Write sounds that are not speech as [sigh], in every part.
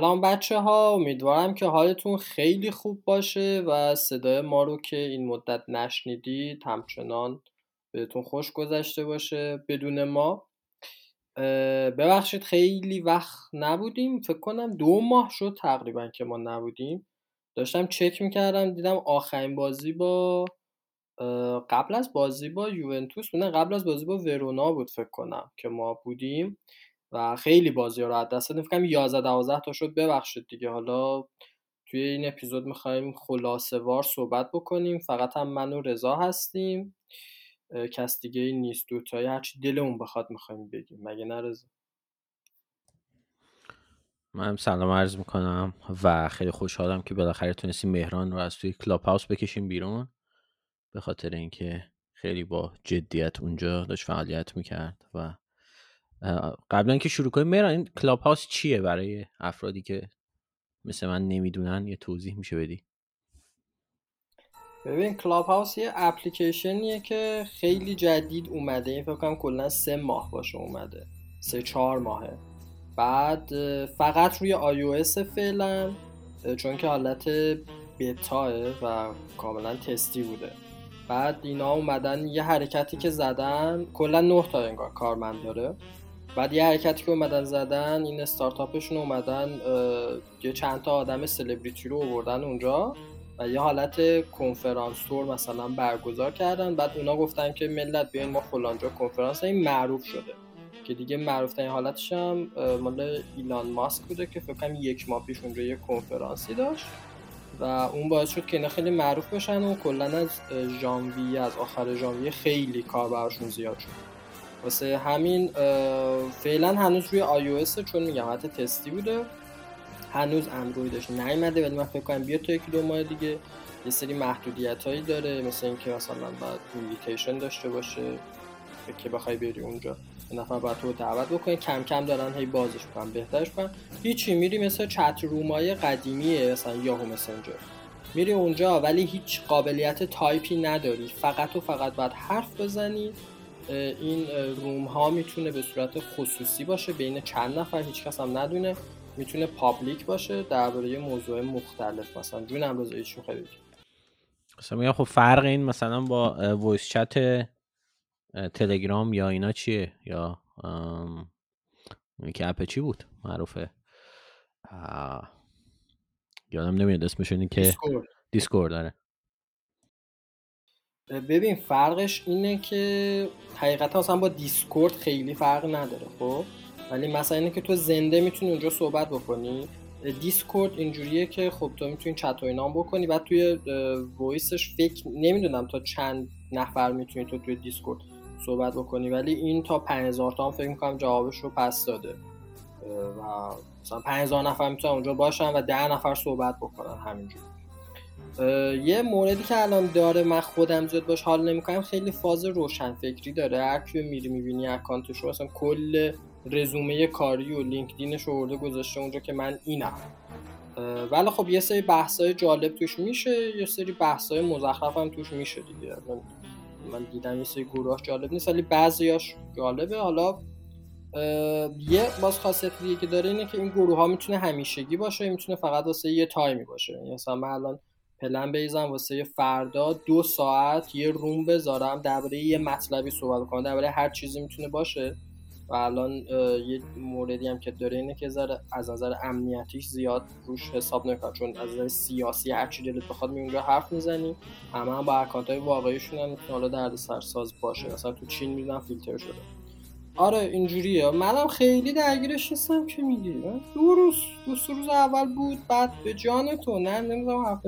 سلام بچه ها امیدوارم که حالتون خیلی خوب باشه و صدای ما رو که این مدت نشنیدید همچنان بهتون خوش گذشته باشه بدون ما. ببخشید خیلی وقت نبودیم. فکر کنم دو ماه شد تقریبا که ما نبودیم. داشتم چک می‌کردم دیدم آخرین بازی با قبل از بازی با یوونتوس بودن قبل از بازی با ورونا بود فکر کنم که ما بودیم. و خیلی بازی رو از دست دادیم. فکر 11 12 تا شد ببخشید دیگه. حالا توی این اپیزود می‌خوایم خلاصه وار صحبت بکنیم. فقط هم من و رضا هستیم. کس دیگه این نیست. دوتایی هرچی دلمون بخواد می‌خوایم بگیم. مگه نه رضا؟ من سلام عرض می‌کنم و خیلی خوشحالم که بالاخره تونستیم مهران رو از توی کلاب هاوس بکشیم بیرون. به خاطر اینکه خیلی با جدیت اونجا داشت فعالیت می‌کرد و قبلا که شروع کنیم میران این کلاب هاوس چیه برای افرادی که مثل من نمی‌دونن؟ یه توضیح میشه بدی؟ ببین کلاب هاوس یه اپلیکیشنیه که خیلی جدید اومده. این فکر کنم کلا سه ماه باشه اومده. سه چهار ماهه. بعد فقط روی آی او فعلا چون که حالت بتاه و کاملا تستی بوده. بعد اینا اومدن یه حرکتی که زدن کلا نه تا انگار کارمند داره. بعد یه حرکتی که اومدن زدن این استارتاپشون اومدن یه چند تا آدم سلبریتی رو آوردن اونجا و یه حالت کنفرانس تور مثلا برگزار کردن. بعد اونا گفتن که ملت بیاین ما فلانجا کنفرانس این معروف شده. که دیگه معروف ترین حالتش هم مال ایلان ماسک بوده که فکر کنم یک ماه پیش اونجا یه کنفرانسی داشت و اون باعث شد که اینا خیلی معروف بشن و کلا از ژانویه از آخر ژانویه خیلی کار براشون زیاد شد. واسه همین فعلا هنوز روی iOS چون میگم حتی تستی بوده. هنوز اندرویدش نیومده ولی من فکر کنم بیاد تا یکی دو ماه دیگه. یه سری محدودیت هایی داره مثل اینکه مثلا باید invitation داشته باشه که بخوای بری اونجا. یه نفر باید تو دعوت بکنی کم کم دارن هی بازش کنن بهترش کنن هیچی میری مثل chat room ای قدیمیه مثلا یاهو مسنجر میری اونجا ولی هیچ قابلیت تایپی نداری. فقط و فقط باید حرف بزنی این room ها می‌تونه به صورت خصوصی باشه بین چند نفر هیچ کس هم ندونه. می‌تونه public باشه درباره موضوع مختلف. مثلا جون امروز ایشون خیلی مثلا میگم خب فرق این مثلا با voice chat تلگرام یا اینا چیه؟ یا که اپ چی بود؟ معروفه. یادم نمیاد اسمش که دیسکورد. دیسکورد داره ببین فرقش اینه که حقیقتا مثلا با دیسکورد خیلی فرق نداره خب؟ ولی مثلا اینه که تو زنده می‌تونی اونجا صحبت بکنی. دیسکورد اینجوریه که خب تو می‌تونی چت و اینام بکنی بعد توی voice ش فکر نمی‌دونم تا چند نفر می‌تونی تو توی دیسکورد صحبت بکنی ولی این تا 5000 تا هم فکر می‌کنم جوابش رو پس داده. و مثلا 5000 نفر می‌تونن اونجا باشن و 10 نفر صحبت بکنن همینجوری. یه موردی که الان داره من خودم زیاد باش حال نمی‌کنم خیلی فاز روشن فکری داره. هر کی میری می‌بینی اکانتش رو مثلا کل رزومه کاری و لینکدینش رو گذاشته اونجا که من اینم. ولی خب یه سری بحثای جالب توش میشه یه سری بحثای مزخرف هم توش میشه دیگه. من دیدم یه سری گروه جالب نیست ولی بعضیاش جالبه. حالا یه باز خاصیت دیگه که داره اینه که این گروه ها می‌تونه همیشگی باشه می‌تونه فقط واسه یه تایمی باشه. یعنی مثلا من الان پلن بیزم واسه فردا دو ساعت یه روم بذارم درباره یه مطلبی صحبت کنم درباره هر چیزی می‌تونه باشه. و الان یه موردی هم که داره اینه که از نظر امنیتیش زیاد روش حساب نکنم چون از نظر سیاسی هر چی دلت بخواد می اونجا حرف می‌زنی. همه هم با اکانت های واقعیشون هم حالا درد سرساز باشه. مثلا تو چین می‌دونم فیلتر شده. آره اینجوریه. منم خیلی درگیرش نیستم که میگی. دو روز دو روز اول بود بعد به جان تو. نه نمی‌دونم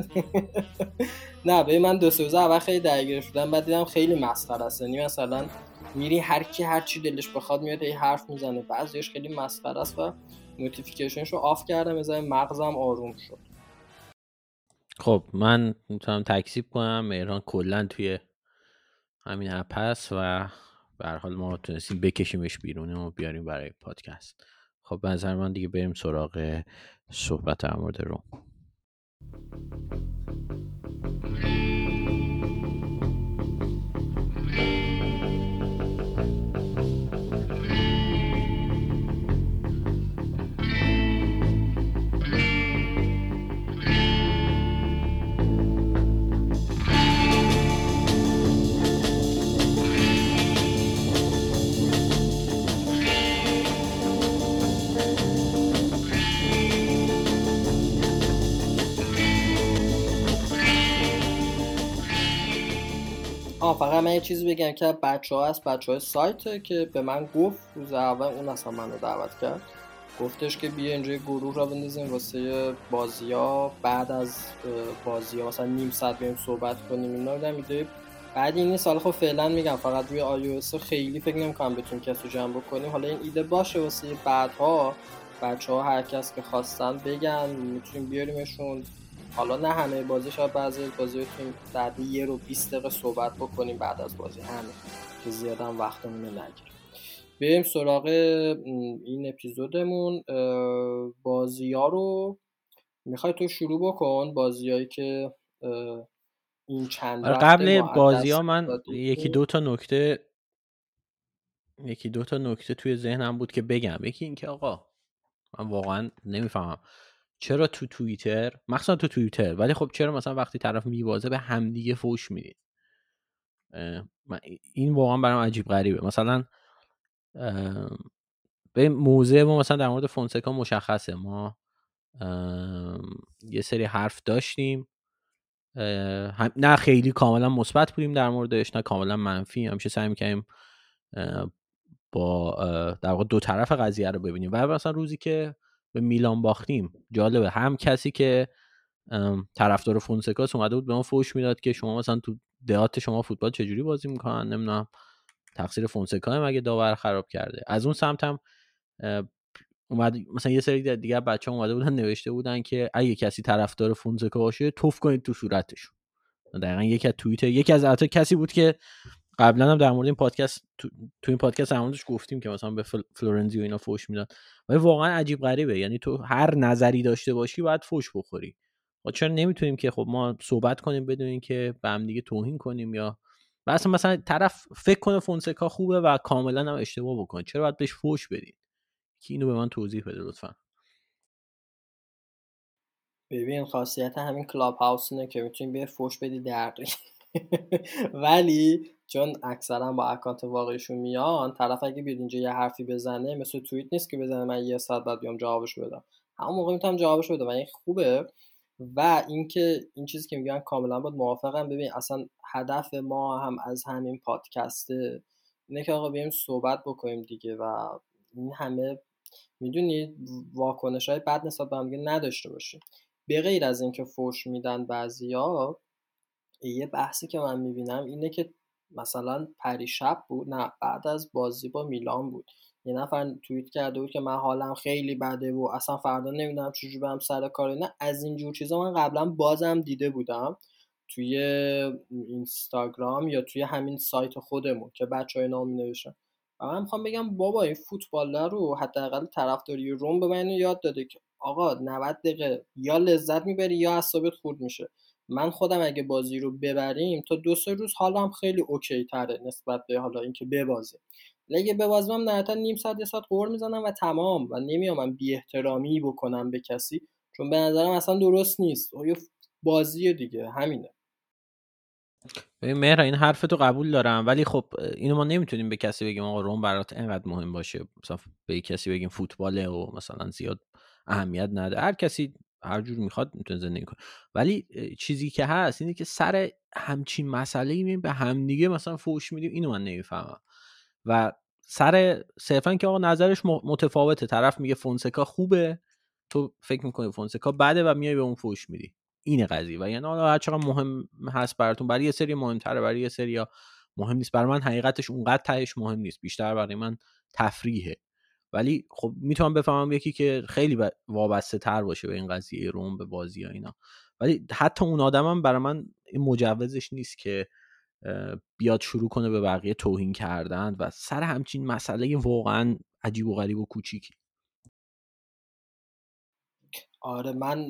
[laughs] نه به من دو روز اول خیلی درگیر شدم بعد دیدم خیلی مسخره است یعنی مثلا میری هر کی هر چی دلش بخواد میاد ای حرف می‌زنه. بعضیش خیلی مسخره است و notification ش رو off کردم از مغزم آروم شد. خب من می‌تونم تکسیب کنم. مهران کلا توی همین اپ هست و به حال ما تونستیم بکشیمش بیرون و بیاریم برای پادکست. خب به نظر من دیگه بریم سراغ صحبت در مورد روم. فقط من یه چیزی بگم که بچه ها هست بچه های سایت که به من گفت روز اول اون اصلا منو دعوت کرد. گفتش که بیا اینجا گروه را بندازیم واسه بازی ها بعد از بازی ها مثلا نیم ساعت بریم صحبت کنیم اینا رو میده بعد این سال خب فعلا میگم فقط روی آی خیلی فکر نمی‌کنم بتونیم کسی جمع بکنیم. حالا این ایده باشه واسه بعدها بچه ها هر کس که خواستن بگن می‌تونیم بیاریمشون. حالا نه همه بازی شاید بعضی بازی بتونیم در یه رو 20 دقیقه صحبت بکنیم بعد از بازی همه که زیاد هم وقتمون نگیریم. بریم سراغ این اپیزودمون. بازی ها رو می‌خوای تو شروع بکن بازیایی که این چند آره، قبل بازی ها من یکی دو تا نکته یکی دو تا نکته توی ذهنم بود که بگم. یکی اینکه آقا من واقعا نمی‌فهمم. چرا تو توییتر؟ مخصوصا تو توییتر. ولی خب چرا مثلا وقتی طرف میبازه به همدیگه فوش می‌دید این واقعا برام عجیب غریبه. مثلا به موزه ما مثلا در مورد فونسکا مشخصه. ما یه سری حرف داشتیم. نه خیلی کاملا مثبت بودیم در موردش نه کاملا منفی. همیشه سعی می‌کنیم با در واقع دو طرف قضیه رو ببینیم. و مثلا روزی که به میلان باختیم. جالبه. هم کسی که طرفدار فونسکاس اومده بود به ما فوش می‌داد که شما مثلا تو دهات شما فوتبال چجوری بازی می‌کنن نمی‌دونم. تقصیر فونسکا مگه داور خراب کرده. از اون سمت هم اومد مثلا یه سری دیگه بچه ها اومده بودن نوشته بودن که اگه کسی طرفدار فونسکا باشه توف کنید تو صورتشون. دقیقا یکی از توییتر یکی از کسی بود که قبلا هم در مورد این پادکست تو, این پادکست هم ازش گفتیم که مثلا به فلورنزی و اینا فوش میدن. ولی واقعا عجیب غریبه. یعنی تو هر نظری داشته باشی باید فوش بخوری. و چرا نمی‌تونیم که خب ما صحبت کنیم بدون که به هم دیگه توهین کنیم یا مثلا مثلا طرف فکر کنه فونسکا خوبه و کاملا هم اشتباه بکنه. چرا باید بهش فوش بدین کی اینو به من توضیح بده لطفا. ببین خاصیت همین کلاب هاوس اینه که می‌تونی به فوش بدی دقیق [laughs] ولی چون اکثرا با اکانت واقعیشون میان طرف اگه بیاد اینجا یه حرفی بزنه مثل توییت نیست که بزنه من یه ساعت بعد بیام جوابش بدم. همون موقع می‌تونم جوابش بدم و این خوبه. و اینکه این چیزی که میگن کاملا باید موافقم. ببین اصلا هدف ما هم از همین پادکسته اینه که آقا بیایم صحبت بکنیم دیگه و این همه می‌دونید واکنش های بد نسبت به هم نداشته باشیم. به غیر از اینکه فوش میدن بعضیا یه بحثی که من می‌بینم اینه که مثلا پریشب بود نه بعد از بازی با میلان بود. یه نفر توییت کرده بود که من حالم خیلی بده و اصلا فردا نمی‌دونم چجوری برم سر کار نه از اینجور چیزا من قبلا بازم دیده بودم توی اینستاگرام یا توی همین سایت خودمون که بچه های نام نوشتن و من می‌خوام بگم بابا این فوتبال رو حداقل طرفداری روم به من یاد داده که آقا 90 دقیقه یا لذت می‌بری یا اعصابت خورد میشه. من خودم اگه بازی رو ببریم تا دو سه روز حالا هم خیلی اوکی تره نسبت به حالا اینکه ببازیم اگه ببازم هم نیم ساعت یه ساعت قور می‌زنم و تمام و نمیام من بی احترامی بکنم به کسی چون به نظرم اصلا درست نیست. یه بازی دیگه همینه. ببین مهر این حرف تو قبول دارم ولی خب اینو ما نمی‌تونیم به کسی بگیم آقا روم برات اینقدر مهم باشه. مثلا به کسی بگیم فوتباله و مثلا زیاد اهمیت نده. هر کسی هر جور می‌خواد می‌تونه زندگی کنه. ولی چیزی که هست اینه که سر همچین مسئله ایم به همدیگه مثلا فوش میدیم اینو من نمی‌فهمم. و سر صرفا که آقا نظرش متفاوته طرف میگه فونسکا خوبه تو فکر می‌کنی فونسکا بده و میای به اون فوش میدی. این قضیه. و یعنی حالا چقدر مهم هست براتون برای یه سری مهمتره برای یه سری مهم نیست. برای من حقیقتش اونقدر تهش مهم نیست. بیشتر برای من تفریحه. ولی خب می‌تونم بفهمم یکی که خیلی وابسته تر باشه به این قضیه روم به بازی ها اینا. ولی حتی اون آدمم برای من این مجوزش نیست که بیاد شروع کنه به بقیه توهین کردن و سر همچین مسئله واقعا عجیب و غریب و کوچیکی. آره من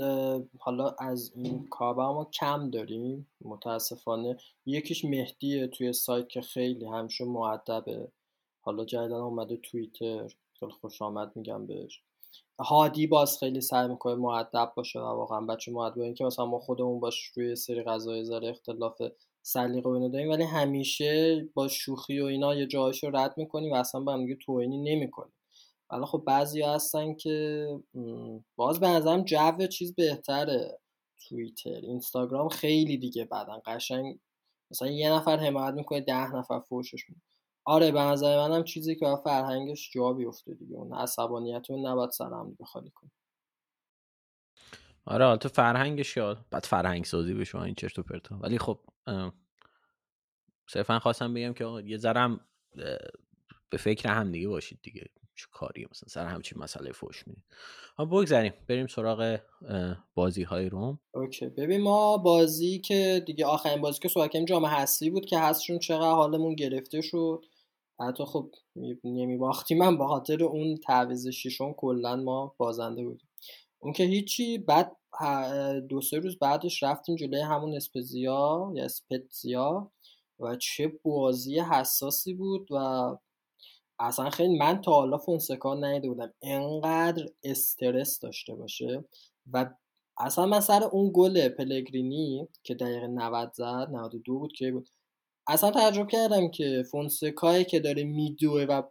حالا از این کابه ما کم داریم متاسفانه. یکیش مهدیه توی سایت که خیلی همشون معدبه حالا جدیدن اومده توییتر. خیلی خوش آمد میگم بهش. هادی باز خیلی سعی می‌کنه معدب باشه و واقعا بچه معدب این که مثلا ما خودمون باش روی سری غذای زاره اختلاف سلیقه و اینا داریم ولی همیشه با شوخی و اینا یه جایشو رد می‌کنیم و اصلا با هم توهینی نمی‌کنیم. ولی خب بعضی هستن که باز به نظرم جو چیز بهتره توییتر. اینستاگرام خیلی دیگه بعدن قشنگ مثلا یه نفر حمایت می‌کنه ده نفر فوشش می‌کنه. آره به نظر منم چیزی که فرهنگش جا بیفته دیگه. اون عصبانیت اون نباید سر هم خالی کنه. آره حالت فرهنگش یاد بعد فرهنگ سازی بشه این چرت و پرتا. ولی خب صرفا خواستم بگم که یه ذرم به فکر هم دیگه باشید دیگه. چه کاری مثلا سر همچین مسئله فوش می‌دید. بگذاریم بریم سراغ بازی های روم. اوکی. ببین ما بازی که دیگه آخرین بازی که صحبت جام حسی بود که هستشون چقدر حالمون گرفته شد. حتی خب نمیباختی من به خاطر اون تعویض شیشون کلا ما بازنده بودیم. اون که هیچی بعد دو سه روز بعدش رفتیم جلوی همون اسپزیا یا اسپتزیا. و چه بازی حساسی بود و اصلا خیلی من تا حالا فونسکا ندیده بودم. انقدر استرس داشته باشه. و اصلا من سر اون گل پلگرینی که دقیقه 90 زد 92 بود که بود اصلا تعجب کردم که فونسکایی که داره میدوه و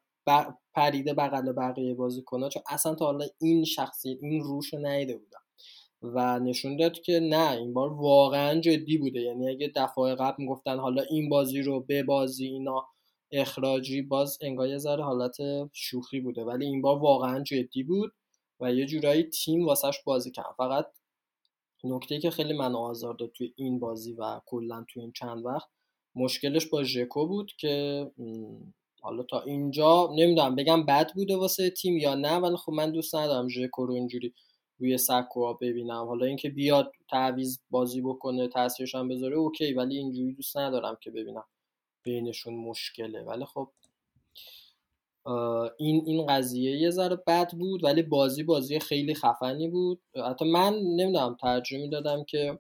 پریده بغل بقیه بازی کنه چون اصلا تا حالا این شخصی این روش رو ندیده بودم. و نشون داد که نه این بار واقعا جدی بوده. یعنی اگه دفعه قبل می‌گفتن حالا این بازی رو به بازی اینا اخراجی باز انگار یه ذره حالت شوخی بوده. ولی این بار واقعا جدی بود و یه جورایی تیم واسش بازی کرد. فقط نکته که خیلی من آزار داد توی این بازی و کلا توی این چند وقت مشکلش با ژکو بود که حالا تا اینجا نمی‌دونم بگم بد بوده واسه تیم یا نه ولی خب من دوست ندارم ژکو رو اینجوری روی سکوها ببینم. حالا اینکه بیاد تعویز بازی بکنه تاثیرش هم بذاره اوکی ولی اینجوری دوست ندارم که ببینم بینشون مشکله. ولی خب این این قضیه یه ذره بد بود ولی بازی بازی خیلی خفنی بود. حتی من نمی‌دونم ترجمه دادم که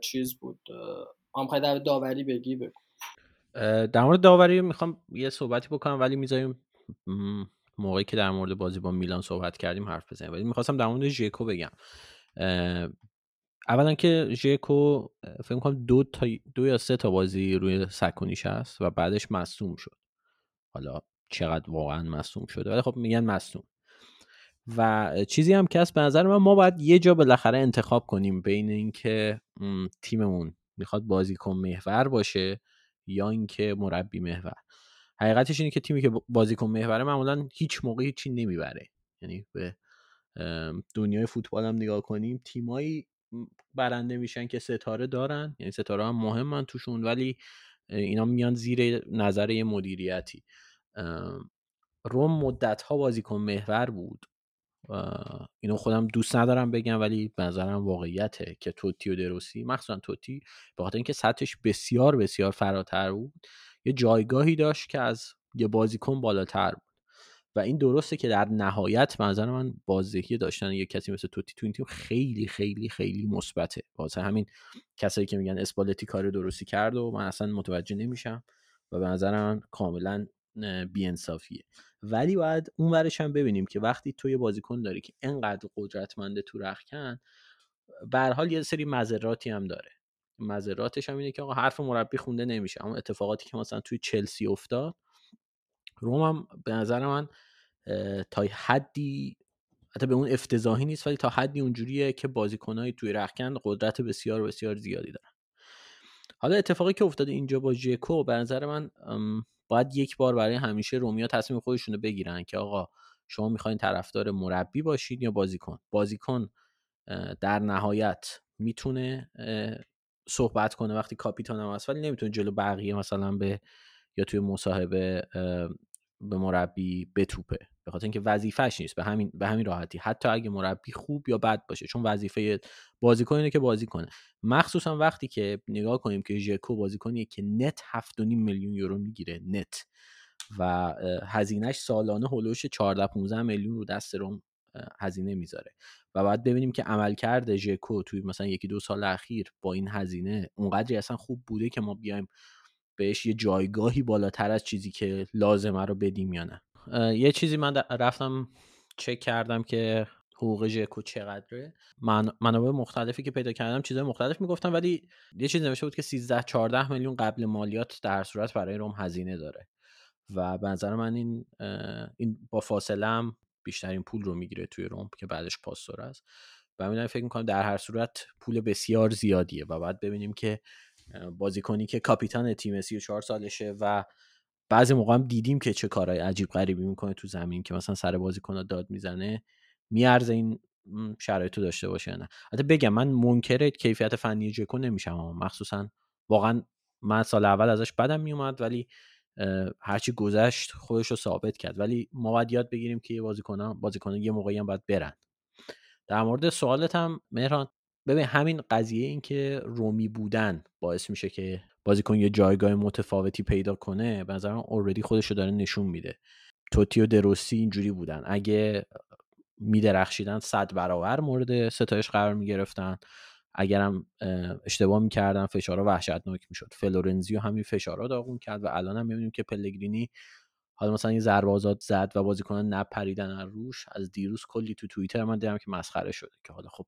چیز بود هم در داوری بگی بگو. در مورد داوری می‌خوام یه صحبتی بکنم ولی می‌ذاریم موقعی که در مورد بازی با میلان صحبت کردیم حرف بزنیم. ولی می‌خواستم در مورد ژکو بگم. اولا که ژکو فکر کنم دو تا دو یا سه تا بازی روی سکونیش هست و بعدش مصوم شد. حالا چقدر واقعا مصوم شده ولی خب میگن مصوم و چیزی هم که هست به نظر من ما باید یه جا بالاخره انتخاب کنیم بین اینکه تیممون می‌خواد بازیکن محور باشه یا اینکه مربی محور. حقیقتش اینه که تیمی که بازیکن محوره معمولا هیچ موقع هیچی نمی‌بره. یعنی به دنیای فوتبال هم نگاه کنیم تیمایی برنده میشن که ستاره دارن. یعنی ستاره هم مهمن توشون ولی اینا میان زیر نظر یه مدیریتی. روم مدت ها بازیکن محور بود. اینو خودم دوست ندارم بگم ولی به نظرم واقعیته که توتی و دروسی مخصوصا توتی به خاطر اینکه سطحش بسیار بسیار فراتر بود یه جایگاهی داشت که از یه بازیکن بالاتر بود. و این درسته که در نهایت منظر من بازدهی داشتن یه کسی مثل توتی تو این تیم خیلی خیلی خیلی مثبته. واسه همین کسایی که میگن اسپالتی کار درستی کرد و من اصلا متوجه نمیشم و به نظر کاملا بیانصافیه. ولی باید اون ورش هم ببینیم که وقتی تو یه بازیکن داری که انقدر قدرتمنده تو رخکن به حال یه سری مذراتی هم داره. مذراتش هم اینه که آقا حرف مربی خونده نمیشه. اما اتفاقاتی که مثلا توی چلسی افتاد روم هم به نظر من تا حدی حتی به اون افتضاحی نیست ولی تا حدی اونجوریه که بازیکنایی توی رخکن قدرت بسیار بسیار زیادی دارن. حالا اتفاقی که افتاده اینجا با جکو به نظر من باید یک بار برای همیشه رومیا تصمیم خودشون رو بگیرن که آقا شما می‌خواین طرفدار مربی باشید یا بازیکن. بازیکن در نهایت می‌تونه صحبت کنه وقتی کاپیتان هم هست ولی نمی‌تونه جلو بقیه مثلا به یا توی مصاحبه به مربی بتوپه. به خاطر اینکه وظیفهش نیست. به همین به همین راحتی. حتی اگه مربی خوب یا بد باشه چون وظیفه بازیکن اینه که بازی کنه. مخصوصا وقتی که نگاه کنیم که ژکو بازیکنیه که نت 7.5 میلیون یورو می‌گیره نت. و هزینهش سالانه هلوش 14 15 میلیون رو دست روم هزینه می‌ذاره. و باید ببینیم که عملکرد ژکو توی مثلا یکی دو سال اخیر با این هزینه اونقدری اصلا خوب بوده که ما بیایم بهش یه جایگاهی بالاتر از چیزی که لازمه رو بدیم یا نه. یه چیزی من رفتم چک کردم که حقوق ژکو چقدره. من منابع مختلفی که پیدا کردم چیزهای مختلف می‌گفتم ولی یه چیزی نوشته بود که 13 14 میلیون قبل مالیات در صورت برای روم هزینه داره. و به نظر من این این با فاصله هم بیشترین پول رو می‌گیره توی روم که بعدش پاستور است. و همین فکر می‌کنم در هر صورت پول بسیار زیادیه و بعد ببینیم که بازیکنی که کاپیتان تیم 34 سالشه و بعضی موقع هم دیدیم که چه کارهای عجیب غریبی می‌کنه تو زمین که مثلا سر بازیکن داد می‌زنه میارزه این شرایط رو داشته باشه نه. حتی بگم من منکر کیفیت فنی جکو نمیشم مخصوصا واقعا من سال اول ازش بدم میومد ولی هرچی گذشت خودش رو ثابت کرد. ولی ما باید یاد بگیریم که بازیکن بازیکن یه موقعی هم باید برن. در مورد سوالت هم مهران ببین همین قضیه این که رومی بودن باعث میشه که بازیکن یه جایگاه متفاوتی پیدا کنه به نظرم اوردی خودش رو داره نشون میده. توتی و دروسی اینجوری بودن. اگه میدرخشیدن صد برابر مورد ستایش قرار می‌گرفتن. اگرم اشتباه می‌کردن فشارها وحشتناک می‌شد. فلورنزیو همین فشارها داغون کرد و الان هم می‌بینیم که پلگرینی حالا مثلا یه ضربه آزاد زد و بازیکنان نپریدن از روش. از دیروز کلی تو توییتر من دیدم که مسخره شده که حالا خب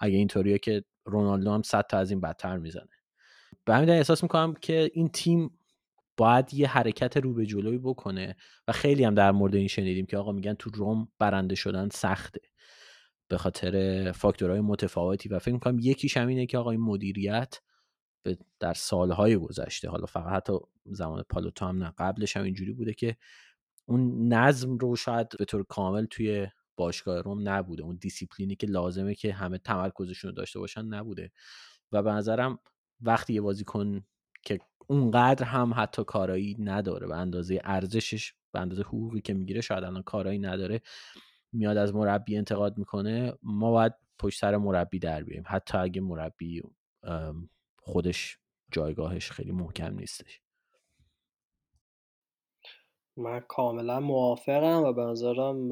اگه اینطوریه که رونالدو هم صد تا از این بدتر می‌زنه. به همین احساس می‌کنم که این تیم باید یه حرکت رو به جلوی بکنه و خیلی هم در مورد این شنیدیم که آقا میگن تو روم برنده شدن سخته. به خاطر فاکتورهای متفاوتی و فکر می‌کنم یکیش هم اینه که آقا این مدیریت در سالهای گذشته حالا فقط حتی زمان پالوتو هم نه قبلش هم اینجوری بوده که اون نظم رو شاید به طور کامل توی باشگاه روم نبوده. اون دیسیپلینی که لازمه که همه تمرکزشون رو داشته باشن نبوده. و به نظرم وقتی یه بازیکن که اونقدر هم حتی کارایی نداره به اندازه ارزشش به اندازه حقوقی که می‌گیره شاید الان کارایی نداره میاد از مربی انتقاد می‌کنه ما باید پشت سر مربی در بیایم حتی اگه مربی خودش جایگاهش خیلی محکم نیستش. من کاملا موافقم و به نظرم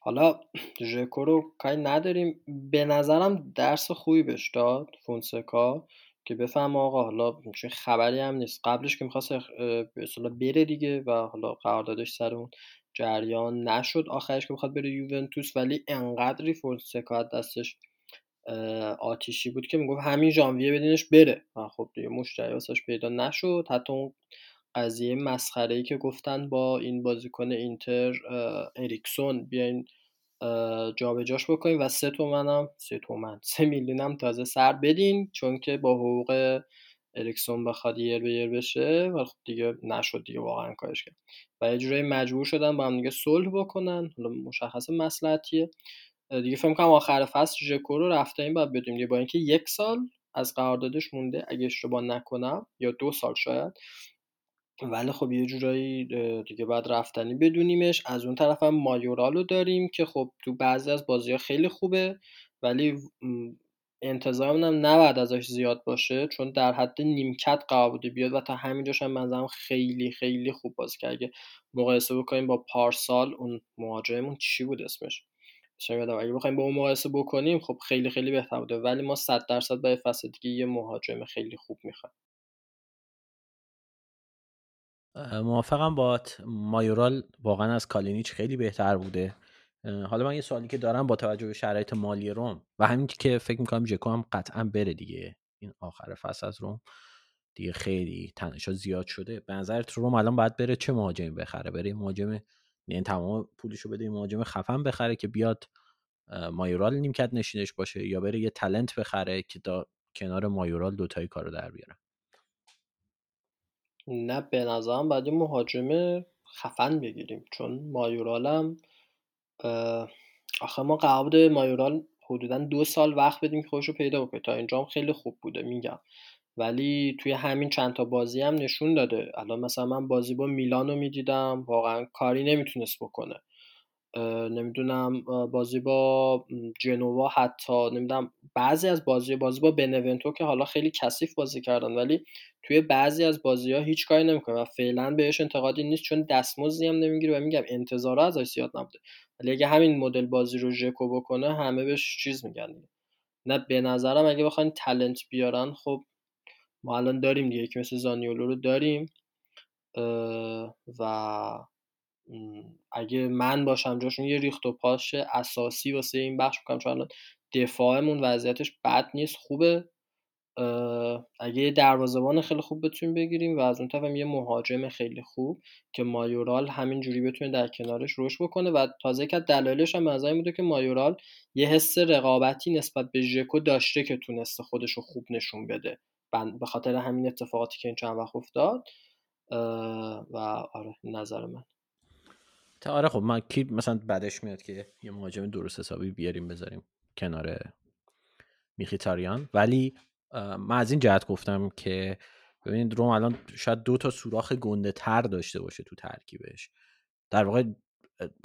حالا ژکو رو کاری نداریم. به نظرم درس خوبی بهش داد فونسکا که بفهم آقا حالا چون خبری هم نیست. قبلش که می‌خواست به بره دیگه و حالا قراردادش سر اون جریان نشد. آخرش که بخواد بره یوونتوس ولی انقدری فونسکا دستش آتیشی بود که می‌گفت همین ژانویه بدینش بره. و خب دیگه مشتری واسش پیدا نشد. حتی اون قضیه مسخره ای که گفتن با این بازیکن اینتر اریکسون بیاین جابجاش بکنیم و سه تومن سه تومن سه میلیون هم تازه سر بدین چون که با حقوق اریکسون بخواد یر به یر بشه و خب دیگه نشد دیگه واقعا کارش کرد. و یه جورایی مجبور شدن با هم دیگه صلح بکنن حالا مشخص مسئلتیه دیگه فکر کنم آخر فصل ژکو رو رفته این باید بدیم با اینکه یک سال از قراردادش مونده اگه اشتباه نکنم یا دو سال شاید. ولی خب یه جورایی دیگه بعد رفتنی بدونیمش. از اون طرف هم مایورالو داریم که خب تو بعضی از بازی ها خیلی خوبه ولی انتظارم هم نباید ازش زیاد باشه چون در حد نیمکت قرار بوده بیاد و تا همینجاش هم منظرم خیلی خیلی خوب بازی کرد. اگه مقایسه بکنیم با پارسال اون مهاجممون چی بود اسمش؟ اگه بخوایم با اون مقایسه بکنیم خب خیلی خیلی بهتر بوده. ولی ما صد درصد برای فصل دیگه یه مهاجم خیلی خوب می‌خوایم. موافقم با مایورال واقعا از کالینیچ خیلی بهتر بوده. حالا من یه سوالی که دارم با توجه به شرایط مالی روم و همین که فکر می‌کنم جکو هم قطعا بره دیگه. این آخر فصل از روم دیگه خیلی تنشا زیاد شده. به نظرت روم الان باید بره چه مهاجمی بخره؟ بره مهاجم یعنی تمام پولشو بده مهاجم خفن بخره که بیاد مایورال نیمکت نشینش باشه یا بره یه تلنت بخره که دا کنار مایورال دوتایی کارو در بیاره نه به نظرم باید مهاجم خفن بگیریم چون مایورالم آخه ما بوده مایورال حدودا دو سال وقت بدیم که خودش رو پیدا بکنه. تا اینجا خیلی خوب بوده میگم. ولی توی همین چند تا بازی هم نشون داده. الان مثلا من بازی با میلانو می‌دیدم. واقعا کاری نمی‌تونست بکنه. نمی‌دونم بازی با جنوا حتی نمی‌دونم بعضی از بازی بازی با بنونتو که حالا خیلی کثیف بازی کردن ولی توی بعضی از بازی ها هیچ کاری نمی‌کنه و فعلا بهش انتقادی نیست چون دستمزدی هم نمی‌گیره و میگم انتظارا ازش زیاد نبوده. ولی اگه همین مدل بازی رو ژکو بکنه همه بهش چیز میگن نه به نظرم اگه بخواین تلنت بیارن خب ما الان داریم دیگه که مثل زانیولو رو داریم و اگه من باشم جاشون یه ریخت و پاش اساسی واسه این بخش می‌کنم چون دفاعمون وضعیتش بد نیست خوبه. اگه یه دروازه‌بان خیلی خوب بتونیم بگیریم و از اون طرف یه مهاجم خیلی خوب که مایورال همین جوری بتونه در کنارش روش بکنه. و تازه که دلایلش هم از بوده که مایورال یه حس رقابتی نسبت به ژکو داشته که تونسته خودش رو خوب نشون بده. به خاطر همین اتفاقاتی که این چند وقت افتاد. و آره نظر من. آره خب من کی مثلا بعدش میاد که یه مهاجم درست حسابی بیاریم بذاریم کنار میخیتاریان. ولی من از این جهت گفتم که ببینید روم الان شاید دو تا سوراخ گنده تر داشته باشه تو ترکیبش. در واقع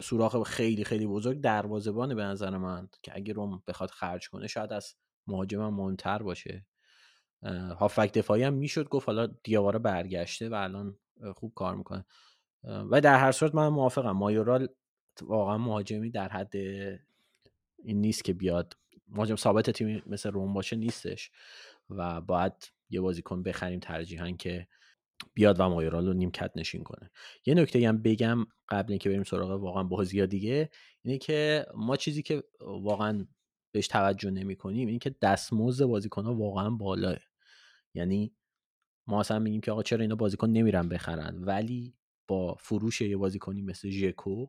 سوراخ خیلی خیلی بزرگ دروازبانه به نظر من که اگه روم بخواد خرج کنه شاید از مهاجم مهمتر باشه. هافک دفاعی هم می‌شد گفت حالا دیاوارا برگشته و الان خوب کار می‌کنه. و در هر صورت من موافقم. مایورال واقعا مهاجمی در حد این نیست که بیاد. مهاجم ثابت تیم مثل روم باشه نیستش و باید یه بازیکن بخریم ترجیحاً که بیاد و مایورال رو نیمکت نشین کنه. یه نکته هم بگم قبل اینکه بریم سراغ واقعا بازی ها دیگه اینه که ما چیزی که واقعا بهش توجه نمی کنیم اینه که دستمزد بازیکن ها واقعا بالاه. یعنی ما اصلا میگیم که آقا چرا اینا بازیکن نمیرن بخرن؟ ولی با فروش یه بازیکنی مثل ژکو.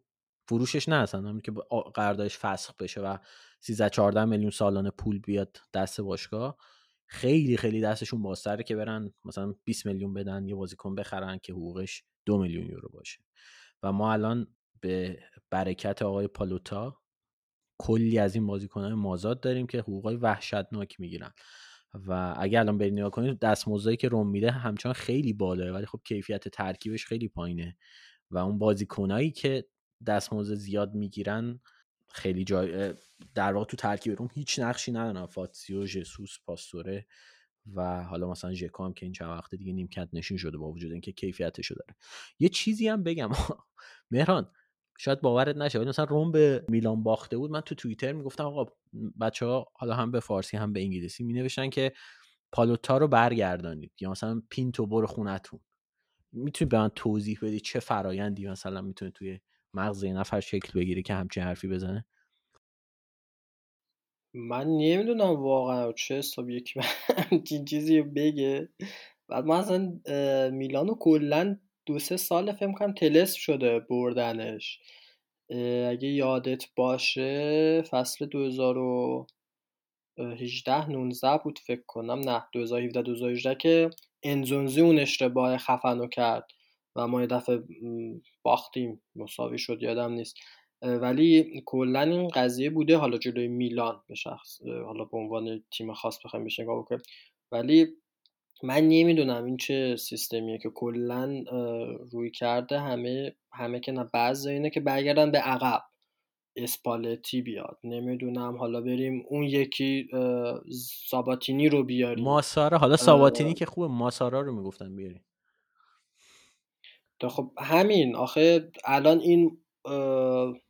فروشش نه اصلا که قراردادش فسخ بشه و 13 14 میلیون سالانه پول بیاد دست باشگاه خیلی خیلی دستشون بازتره که برن مثلا 20 میلیون بدن یه بازیکن بخرن که حقوقش دو میلیون یورو باشه. و ما الان به برکت آقای پالوتا کلی از این بازیکنهای مازاد داریم که حقوقای وحشتناک می‌گیرن. و اگر الان برید نگاه کنید دستمزدی که روم میده همچنان خیلی بالاه ولی خب کیفیت ترکیبش خیلی پایینه و اون بازیکنایی که دستمزد زیاد می‌گیرن خیلی جای در واقع تو ترکیب روم هیچ نقشی ندارن. فاتسیو ژسوس پاستوره و حالا مثلا ژکو که این چند وقت دیگه نیمکت نشین شده با وجود اینکه کیفیتشو داره. یه چیزی هم بگم. [laughs] مهران شاید باورت نشه ولی مثلا روم به میلان باخته بود من تو توییتر می‌گفتم آقا بچه ها حالا هم به فارسی هم به انگلیسی می نوشتن که پالوتا رو برگردانید یا مثلا پینتو برو خونتون می‌تونی به من توضیح بدی چه فرایندی مثلا می‌تونه توی مغز یه نفر شکل بگیره که همچین حرفی بزنه؟ من نمی‌دونم واقعا چه حساب یکی [laughs] چیزی بگه. بعد من اصلا میلانو کلا دو سه سال فکر کنم تلس شده بردنش. اگه یادت باشه فصل 2018 19 بود فکر کنم. نه 2017 2018 که انزونزی اون اشتباه خفنو کرد و ما یه دفعه باختیم. مساوی شد یادم نیست. ولی کلا این قضیه بوده حالا جلوی میلان به شخص حالا به عنوان تیم خاص بخوایم بهش نگاه بکنیم. ولی من نمی‌دونم این چه سیستمیه که کلا روی کرده همه همه که نه بعض اینه که برگردن به عقب. اسپالتی بیاد. نمی‌دونم حالا بریم اون یکی ساباتینی رو بیاریم. ماسارا حالا ساباتینی که خوبه ماسارا رو می‌گفتن بیاریم. خب همین. آخه الان این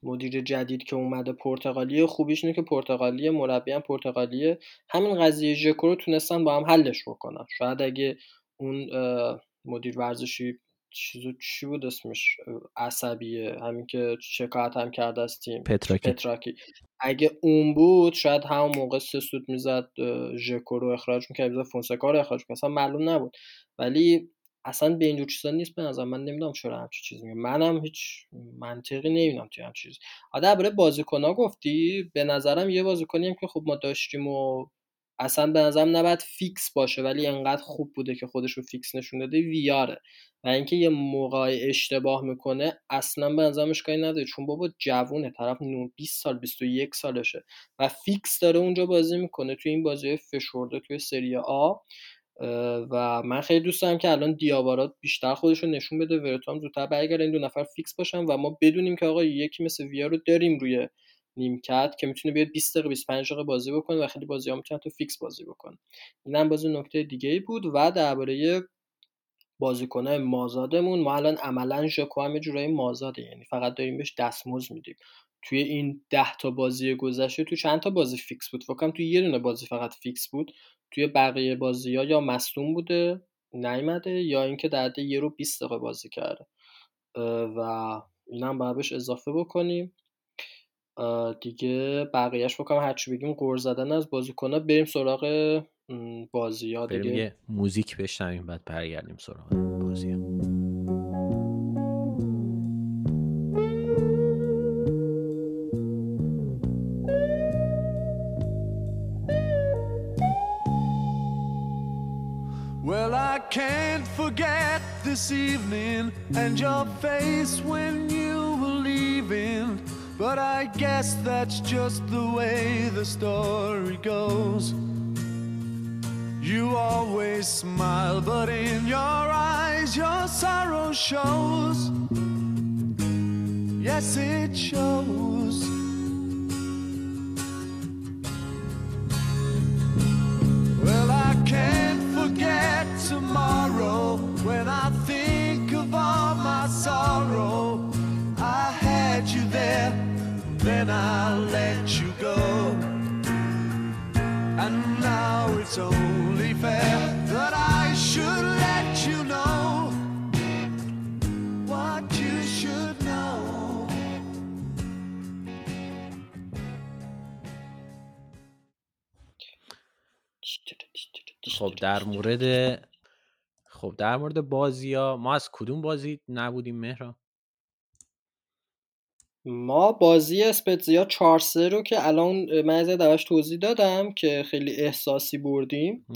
مدیر جدید که اومده پرتغالی خوبیش اینه که پرتغالی مربی هم پرتغالیه. همین قضیه ژکو رو تونستن با هم حلش بکنن. شاید اگه اون مدیر ورزشی چیزو چی بود اسمش؟ عصبیه. همین که شکایت هم کرده از تیم. پتراکی. پتراکی. اگه اون بود شاید همون موقع سه سود می‌زد ژکو رو اخراج می‌کرد. می‌زد فونسکا رو اخراج می‌کرد. اصلا معلوم نبود. ولی اصلا به اینجور چیزا نیست به نظر من نمی‌دونم چرا همچین چیزی میگه. منم هیچ منطقی نمی‌دونم توی همچین چیزی. آده درباره بازیکن‌ها گفتی؟ به نظرم یه بازیکنی هم که خب ما داشتیم و اصلا به نظرم نباید فیکس باشه ولی انقدر خوب بوده که خودش رو فیکس نشون داده ویاره. و اینکه یه موقع اشتباه می‌کنه اصلا به نظرم اشکالی نداره. چون بابا جوونه طرف 20 سال 21 سالشه و فیکس داره اونجا بازی می‌کنه. توی این بازی فشرده توی سری آ. و من خیلی دوست دارم که الان دیاوارا بیشتر خودش رو نشون بده ورتو هم زودتر برگرده این دو نفر فیکس باشن و ما بدونیم که آقا یکی مثل ویار رو داریم روی نیمکت که می‌تونه بیاد 20 دقیقه 25 دقیقه بازی بکنه و خیلی بازی ها می‌تونه تو فیکس بازی بکنه این هم بازی نکته دیگه ای بود و درباره بازیکنای مازادمون. ما الان عملا ژکو هم جورایی مازاده یعنی فقط داریم بهش دستمزد میدیم. توی این 10 تا بازی گذشته تو چند تا بازی فیکس بود؟ فکر توی یه دونه بازی فقط فیکس بود. توی بقیه بازی ها یا مصدوم بوده نیومده یا اینکه در حد یه 20 دقیقه بازی کرده. و اینم باید بهش اضافه بکنیم. دیگه بقیهش بکنم هرچی بگیم قور زدن از بازیکن‌ها. بریم سراغ بازی ها دیگه یه موزیک بشنویم بعد برگردیم سراغ بازی ها. Well, I can't forget this evening and your face when you were leaving. But I guess that's just the way the story goes. You always smile, but in your eyes, your sorrow shows. Yes, it shows. Well, I can't forget tomorrow when I think of all my sorrow. I had you there, then I let you go. And now it's only that I should let you know what you should know. خب در مورد خب در مورد بازی ها ما از کدوم بازی نبودیم مهران ما بازی اسپتزیا 4 3 رو که الان من از توضیح دادم که خیلی احساسی بردیم.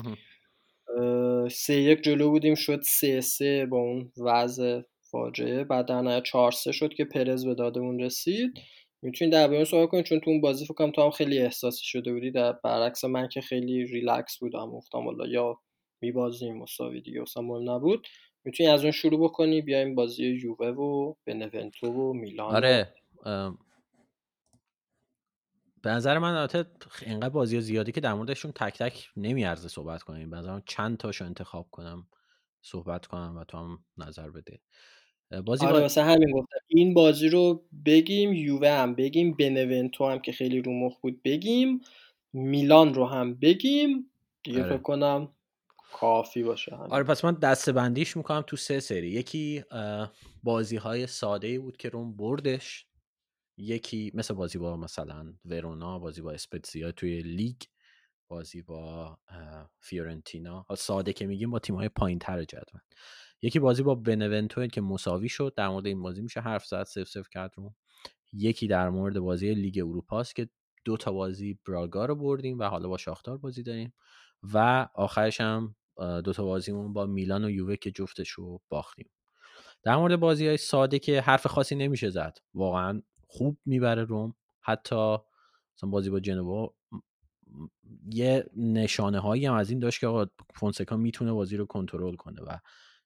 سه یک جلو بودیم شد سه سه با اون وضع فاجعه. بعد در نهایت 4 3 شد که پرز به دادمون رسید. می‌تونید در بیان صحبت کنید چون تو اون بازی فکرم تو هم خیلی احساسی شده بودی. در برعکس من که خیلی ریلکس بودم. گفتم والا یا میبازیم مساوی دیگه اصلا نبود. می‌تونی از اون شروع بکنی؟ بیایم بازی یووه و بنونتو و میلان. آره به نظر من البته اینقدر بازی زیادی که در موردشون تک تک نمیارزه صحبت کنیم. به نظرم چند تاشو انتخاب کنم صحبت کنم و تو هم نظر بده. بازی آره واسه همین گفتم. این بازی رو بگیم یووه هم بگیم بنونتو هم که خیلی رو مخ بود بگیم میلان رو هم بگیم. دیگه آره. کنم کافی باشه آره پس من دسته بندیش می‌کنم تو سه سری. یکی بازی های ساده بود که روم بردش. یکی مثل بازی با مثلا ورونا بازی با اسپتزیا توی لیگ بازی با فیورنتینا. ساده که میگیم با تیم های پایین تر جدول. یکی بازی با بنونتو که مساوی شد در مورد این بازی میشه حرف زد سف سف کرد رو. یکی در مورد بازی لیگ اروپاست که دو تا بازی براگا رو بردیم و حالا با شاختار بازی داریم. و آخرش هم دو تا بازیمون با میلان و یووه که جفتش رو باختیم. در مورد بازی های ساده که حرف خاصی نمیشه زد. واقعا خوب می‌بره روم. حتی مثلا بازی با جنوا یه نشانه هایی هم از این داشت که آقا فونسکا می‌تونه بازی رو کنترل کنه و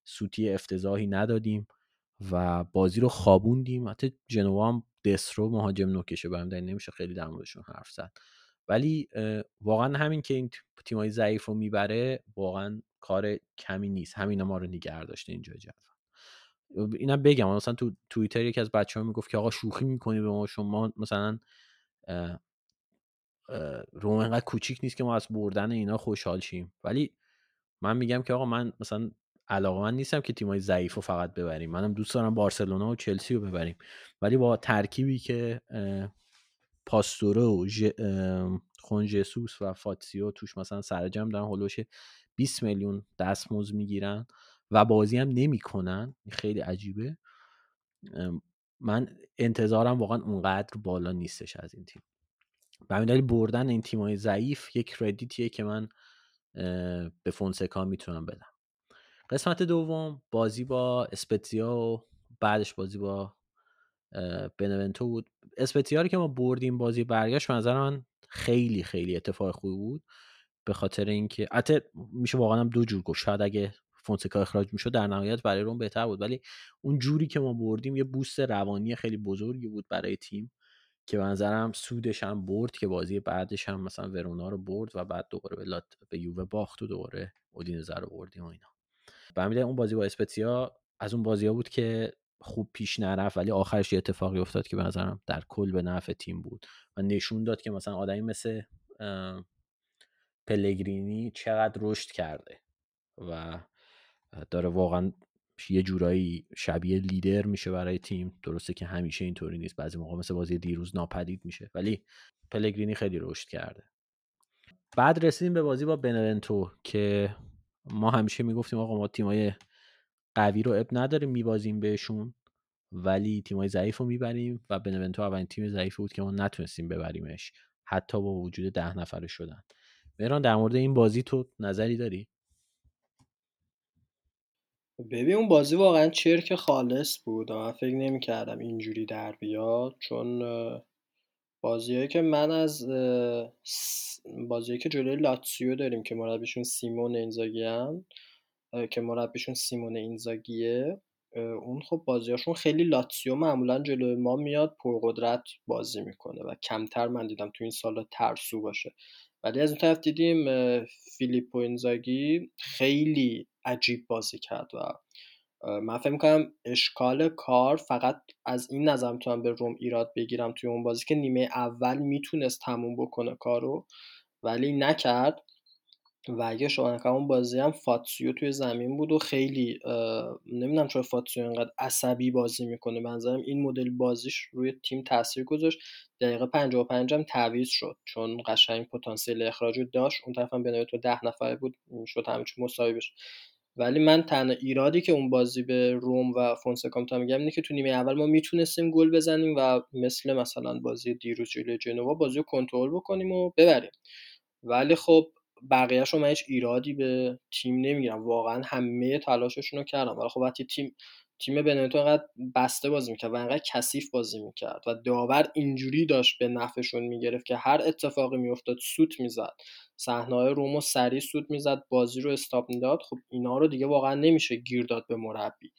سوتی افتضاحی ندادیم و بازی رو خوابوندیم. حتی جنوا هم دسترو مهاجم نوکشه برم نمیشه خیلی در موردشون حرف زد. ولی واقعا همین که این تیمای ضعیف رو می‌بره واقعا کار کمی نیست. همین ما رو نگه داشته اینجا جدول. اینم بگم مثلا تو توییتر یکی از بچه ها می‌گفت که آقا شوخی می‌کنی به ما شما مثلا روم انقدر کوچیک نیست که ما از بردن اینا خوشحال شیم. ولی من میگم که آقا من مثلا علاقه من نیستم که تیمای ضعیف رو فقط ببریم. منم دوست دارم بارسلونا و چلسی رو ببریم. ولی با ترکیبی که پاستوره و خونجسوس و فاتسیو توش مثلا سرجم دارن هلوش 20 میلیون دستمزد می‌گیرن. و بازی هم نمی‌کنن خیلی عجیبه. من انتظارم واقعا اونقدر بالا نیستش از این تیم. به همین دلیل بردن این تیمای ضعیف یک کردیتیه که من به فونسکا می‌تونم بدم. قسمت دوم بازی با اسپتزیا و بعدش بازی با بنونتو بود. اسپتزیا که ما بردیم بازی برگشت به نظر من خیلی خیلی اتفاق خوبی بود. به خاطر اینکه حتی میشه واقعا هم دو جور گفت. شاید اگه فونسکا اخراج می‌شد در نهایت برای روم بهتر بود. ولی اون جوری که ما بردیم یه بوست روانی خیلی بزرگی بود برای تیم که به نظرم سودش هم برد که بازی بعدش هم مثلا ورونا رو برد و بعد دوباره به, لات به یووه باخت و دوباره اودینزه رو بردیم و اینا. به اون بازی با اسپتیا از اون بازی ها بود که خوب پیش نرفت ولی آخرش یه اتفاقی افتاد که به نظرم در کل به نفع تیم بود و نشون داد که مثلا آدمی مثل پلگرینی چقدر رشد کرده و داره واقعا یه جورایی شبیه لیدر میشه برای تیم. درسته که همیشه اینطوری نیست. بعضی موقع مثل بازی دیروز ناپدید میشه. ولی پلگرینی خیلی رشد کرده. بعد رسیدیم به بازی با بنونتو که ما همیشه می‌گفتیم آقا ما تیمای قوی رو اب نداریم میبازیم بهشون. ولی تیمای ضعیف رو می‌بریم و بنونتو اولین تیم ضعیف بود که ما نتونستیم ببریمش. حتی با وجود ده نفره شدن. مهران در مورد این بازی تو نظری داری؟ ببین اون بازی واقعا چرک خالص بود. و من فکر نمی کردم اینجوری در بیاد چون بازیهایی که من از بازیهایی که جلوی لاتسیو داریم که مربیشون سیمون اینزاگی که مربیشون سیمون اینزاگیه اون خب بازیاشون خیلی لاتسیو معمولا جلوی ما میاد پرقدرت بازی می‌کنه و کمتر من دیدم تو این سالا ترسو باشه. ولی از اون طرف دیدیم فیلیپو اینزاگی خیلی عجیب بازی کرد و من فکر می‌کنم اشکال کار فقط از این نظر می‌تونم به روم ایراد بگیرم توی اون بازی که نیمه اول می‌تونست تموم بکنه کارو ولی نکرد. و اگه شما اون بازی هم فاتسیو توی زمین بود و خیلی نمی‌دونم چرا فاتسیو انقدر عصبی بازی می‌کنه. به نظرم این مدل بازیش روی تیم تاثیر گذاشت. دقیقه 55 هم تعویض شد چون قشنگ پتانسیل اخراج داشت. اون طرف هم به تو ده نفره بود. شد چی مساوی ولی من تنها ایرادی که اون بازی به روم و فونسکا می‌تونم میگم اینه که تو نیمه اول ما می‌تونستیم گل بزنیم و مثل مثلا بازی دیروز جلوی جنوا بازی رو کنترل بکنیم و ببریم. ولی خب بقیهش رو من هیچ ایرادی به تیم نمی‌گیرم. واقعا همه تلاششون رو کردم. ولی خب وقتی تیم تیم بنتو انقدر بسته بازی می‌کرد و انقدر کثیف بازی می‌کرد و داور اینجوری داشت به نفعشون می‌گرفت که هر اتفاقی میافتاد سوت می‌زد. صحنه رومو سریع سوت می‌زد بازی رو استاپ می‌داد. خب اینا رو دیگه واقعا نمیشه گیر داد به مربی.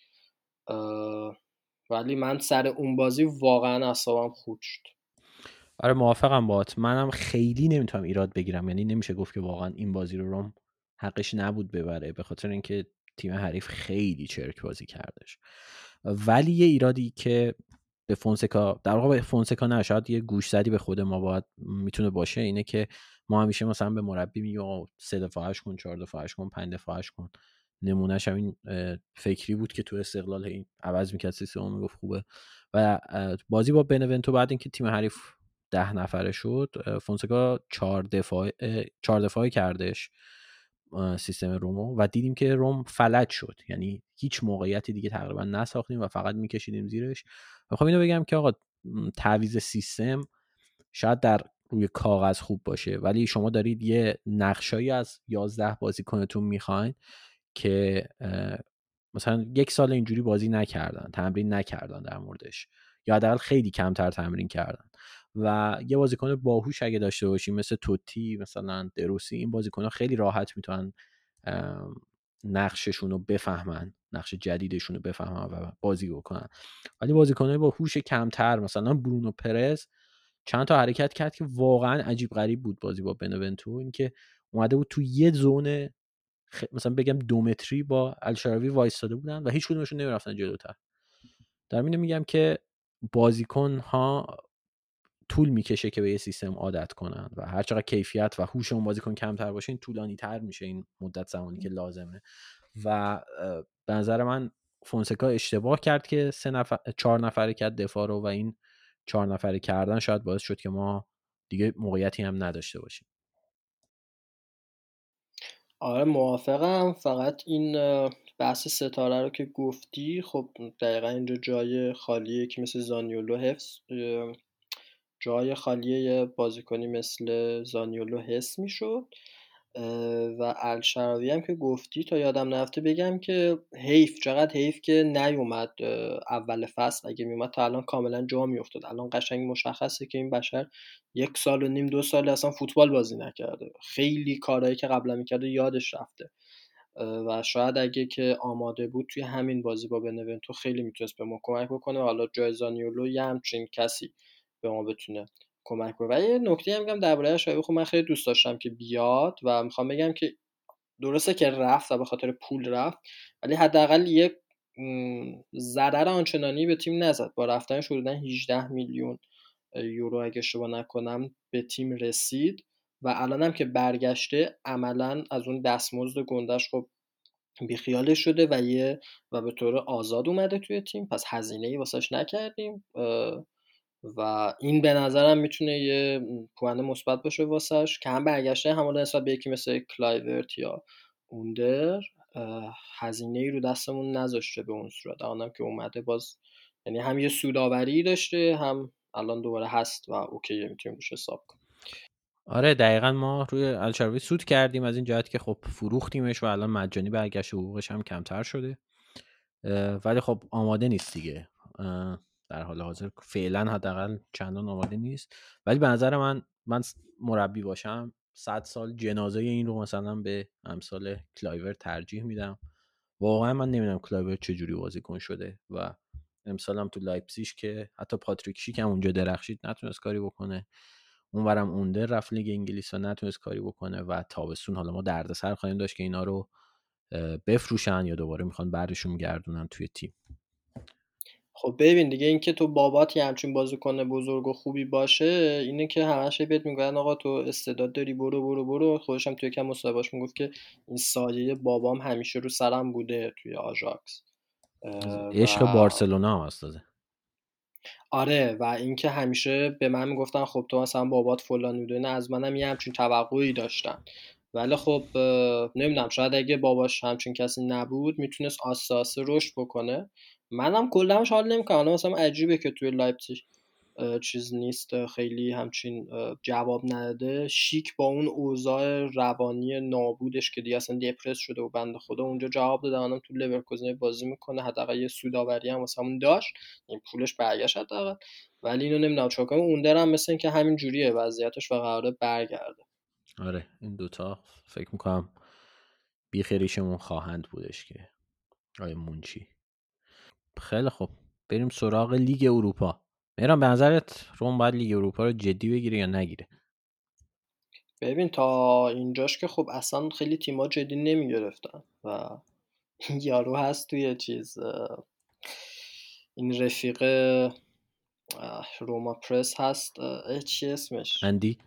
ولی من سر اون بازی واقعا اصابم خود شد. آره موافقم باهات. منم خیلی نمی‌تونم ایراد بگیرم. یعنی نمیشه گفت که واقعا این بازی رو روم حقش نبود ببره. به خاطر اینکه تیم حریف خیلی چرک بازی کردش. ولی یه ایرادی که به فونسکا در واقع به فونسکا نه شاید یه گوش زدی به خود ما باید می‌تونه باشه اینه که ما همیشه مثلا به مربی میگیم سه دفاعش کن چهار دفاعش کن پنج دفاعش کن نمونهش هم این فکری بود که تو استقلال این عوض می‌کرد سیستم می‌گفت خوبه. و بازی با بنونتو بعد اینکه تیم حریف ده نفره شد فونسکا چهار دفاع چهار دفاعی کردش. سیستم رومو و دیدیم که روم فلج شد. یعنی هیچ موقعیتی دیگه تقریبا نساختیم و فقط میکشیدیم زیرش. خب اینو بگم که آقا تعویز سیستم شاید در روی کاغذ خوب باشه ولی شما دارید یه نقشایی از 11 بازیکنتون می‌خواین که مثلا یک سال اینجوری بازی نکردن تمرین نکردن در موردش یا حداقل خیلی کمتر تمرین کردن. و یه بازیکن باهوش اگه داشته باشیم مثل توتی مثلا دروسی این بازیکن ها خیلی راحت می‌تونن نقششون رو بفهمن نقش جدیدشون رو بفهمن و بازی بکنن. ولی بازیکنهای با هوش کمتر مثلا برونو پرز چند تا حرکت کرد که واقعا عجیب غریب بود بازی با بنونتو اینکه اومده بود تو یه زون مثلا بگم دو متری با الشراوی وایستاده بودن و هیچ کدومشون نمی‌رفتن جلوتر. در میگم که بازیکن ها طول می‌کشه که به یه سیستم عادت کنن و هر چقدر کیفیت و هوش اون بازیکن کمتر باشه این طولانی تر میشه این مدت زمانی که لازمه. و به نظر من فونسکا اشتباه کرد که سه نفر چهار نفره کرد دفاع رو و این چهار نفره کردن شاید باعث شد که ما دیگه موقعیتی هم نداشته باشیم. آره موافقم. فقط این بحث ستاره رو که گفتی خب دقیقا اینجا جای خالیه که مثل زانیولو حفظ جای خالی بازیکنی مثل زانیولو حس می‌شد و الشراوی هم که گفتی تا یادم نرفته بگم که حیف چقدر حیف که نیومد اول فصل. اگه میومد تا الان کاملا جا میافتاد. الان قشنگ مشخصه که این بشر یک سال و نیم دو سال اصلا فوتبال بازی نکرده. خیلی کارهایی که قبلا می‌کرده یادش رفته. و شاید اگه که آماده بود توی همین بازی با بنونتو خیلی می‌تونست به ما کمک بکنه. حالا جای زانیولو یه همچین کسی به ما بتونه کمک کنه. و یه نکته هم میگم درباره شایبه خب من خیلی دوست داشتم که بیاد و می‌خوام بگم که درسته که رفت و به خاطر پول رفت ولی حداقل یک ضرر آنچنانی به تیم نزد. با رفتنش حدودا 18 میلیون یورو اگه اشتباه نکنم به تیم رسید و الان هم که برگشته عملا از اون دستمزد گندش خب بیخیالش شده و یه و به طور آزاد اومده توی تیم. پس هزینه ای واسش نکردیم. و این به نظرم می‌تونه یه پوان مثبت باشه واسش که هم برگشته هم نسبت به یکی مثل کلایورت یا اوندر هزینه ای رو دستمون نذاشته به اون صورت. الانم که اومده باز یعنی هم یه سودآوری داشته هم الان دوباره هست و اوکی می‌تونیم روش حساب کنیم. آره دقیقا ما روی الشعراوی سود کردیم از این جهت که خب فروختیمش و الان مجانی برگشت حقوقش هم کمتر شده. ولی خب آماده نیست دیگه. در حال حاضر. فعلا حداقل چندان آماده نیست. ولی به نظر من من مربی باشم صد سال جنازه این رو مثلا به امثال کلایورت ترجیح میدم. واقعا من نمی‌دونم کلایورت چجوری بازیکن شده و امسال هم تو لایپزیش که حتی پاتریک شیک هم اونجا درخشید نتونست کاری بکنه. اونورم اوندر رفت لیگ انگلیس و نتونست کاری بکنه و تابستون حالا ما دردسر خواهیم داشت که اینا رو بفروشن یا دوباره می‌خوان برشون گردونن توی تیم. خب ببین دیگه اینکه تو بابات یه همچین بازیکن بزرگ و خوبی باشه اینه که همش بهت میگن آقا تو استعداد داری برو برو برو. خودش هم توی یکم مصاحبهاش می‌گفت که این سایه بابام همیشه رو سرم بوده توی آژاکس. عشق و... بارسلونا هم هست آره و اینکه همیشه به من می‌گفتن خب تو مثلا بابات فلان بوده بعد از منم یه همچین توقعی داشتن. ولی خب نمی‌دونم شاید اگه باباش همچین کسی نبود می‌تونست آسه آسه رشد بکنه. منم کلمش حال نمی‌کنم. مثلا عجیبه که توی لایپزیگ چیز نیست خیلی همچین جواب نداده. شیک با اون اوضاع روانی نابودش که دیگه اصلا دپرس شده و بنده خدا اونجا جواب داده. الان تو لورکوزن بازی می‌کنه حداقل یه سوداوری هم واسه همون داشت. این پولش برگشت حداقل. ولی اینو نمی‌دونم چون اون درم مثل اینکه همین جوریه وضعیتش و قراره برگرده. آره این دوتا فکر می‌کنم بیخیریشمون خواهند بودش که. آیا مونچی. خیلی خوب. بریم سراغ لیگ اروپا. میرم به نظرت روم باید لیگ اروپا رو جدی بگیره یا نگیره؟ ببین تا اینجاش که خب اصلا خیلی تیما جدی نمی‌گرفتن و [laughs] یارو هست توی چیز این رفیق روما پرس هست چی اسمش؟ اندی؟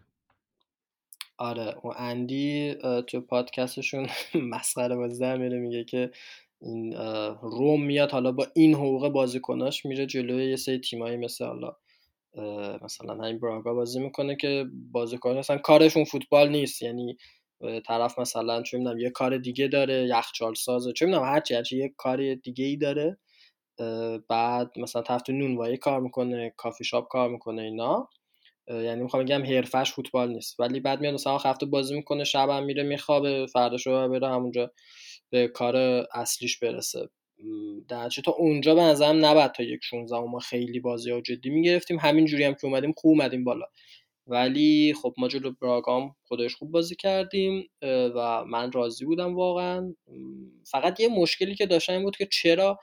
آره و اندی تو پادکستشون [laughs] مسخره بازی در میره میگه که این روم میاد حالا با این حقوق بازیکناش میره جلوی یه سری تیمایی مثل حالا مثلا همین براگا بازی می‌کنه که بازیکن مثلا کارشون فوتبال نیست. یعنی طرف مثلا چه می‌دونم یه کار دیگه داره یخچال سازه چه می‌دونم هرچی هرچی یه کار دیگه ای داره بعد مثلا طرف تو نونوایی کار می‌کنه کافی شاپ کار می‌کنه اینا. یعنی می‌خوام بگم حرفش فوتبال نیست. ولی بعد میاد مثلا هفته بازی می‌کنه شب میره میخوابه فرداش رو بره همونجا. به کار اصلیش برسه. در تا اونجا به نظرم نباید تا یک 16 ما خیلی بازی ها جدی می‌گرفتیم. همین جوری هم که اومدیم خوب اومدیم بالا. ولی خب ما جلو براگام خودش خوب بازی کردیم و من راضی بودم واقعا. فقط یه مشکلی که داشتم این بود که چرا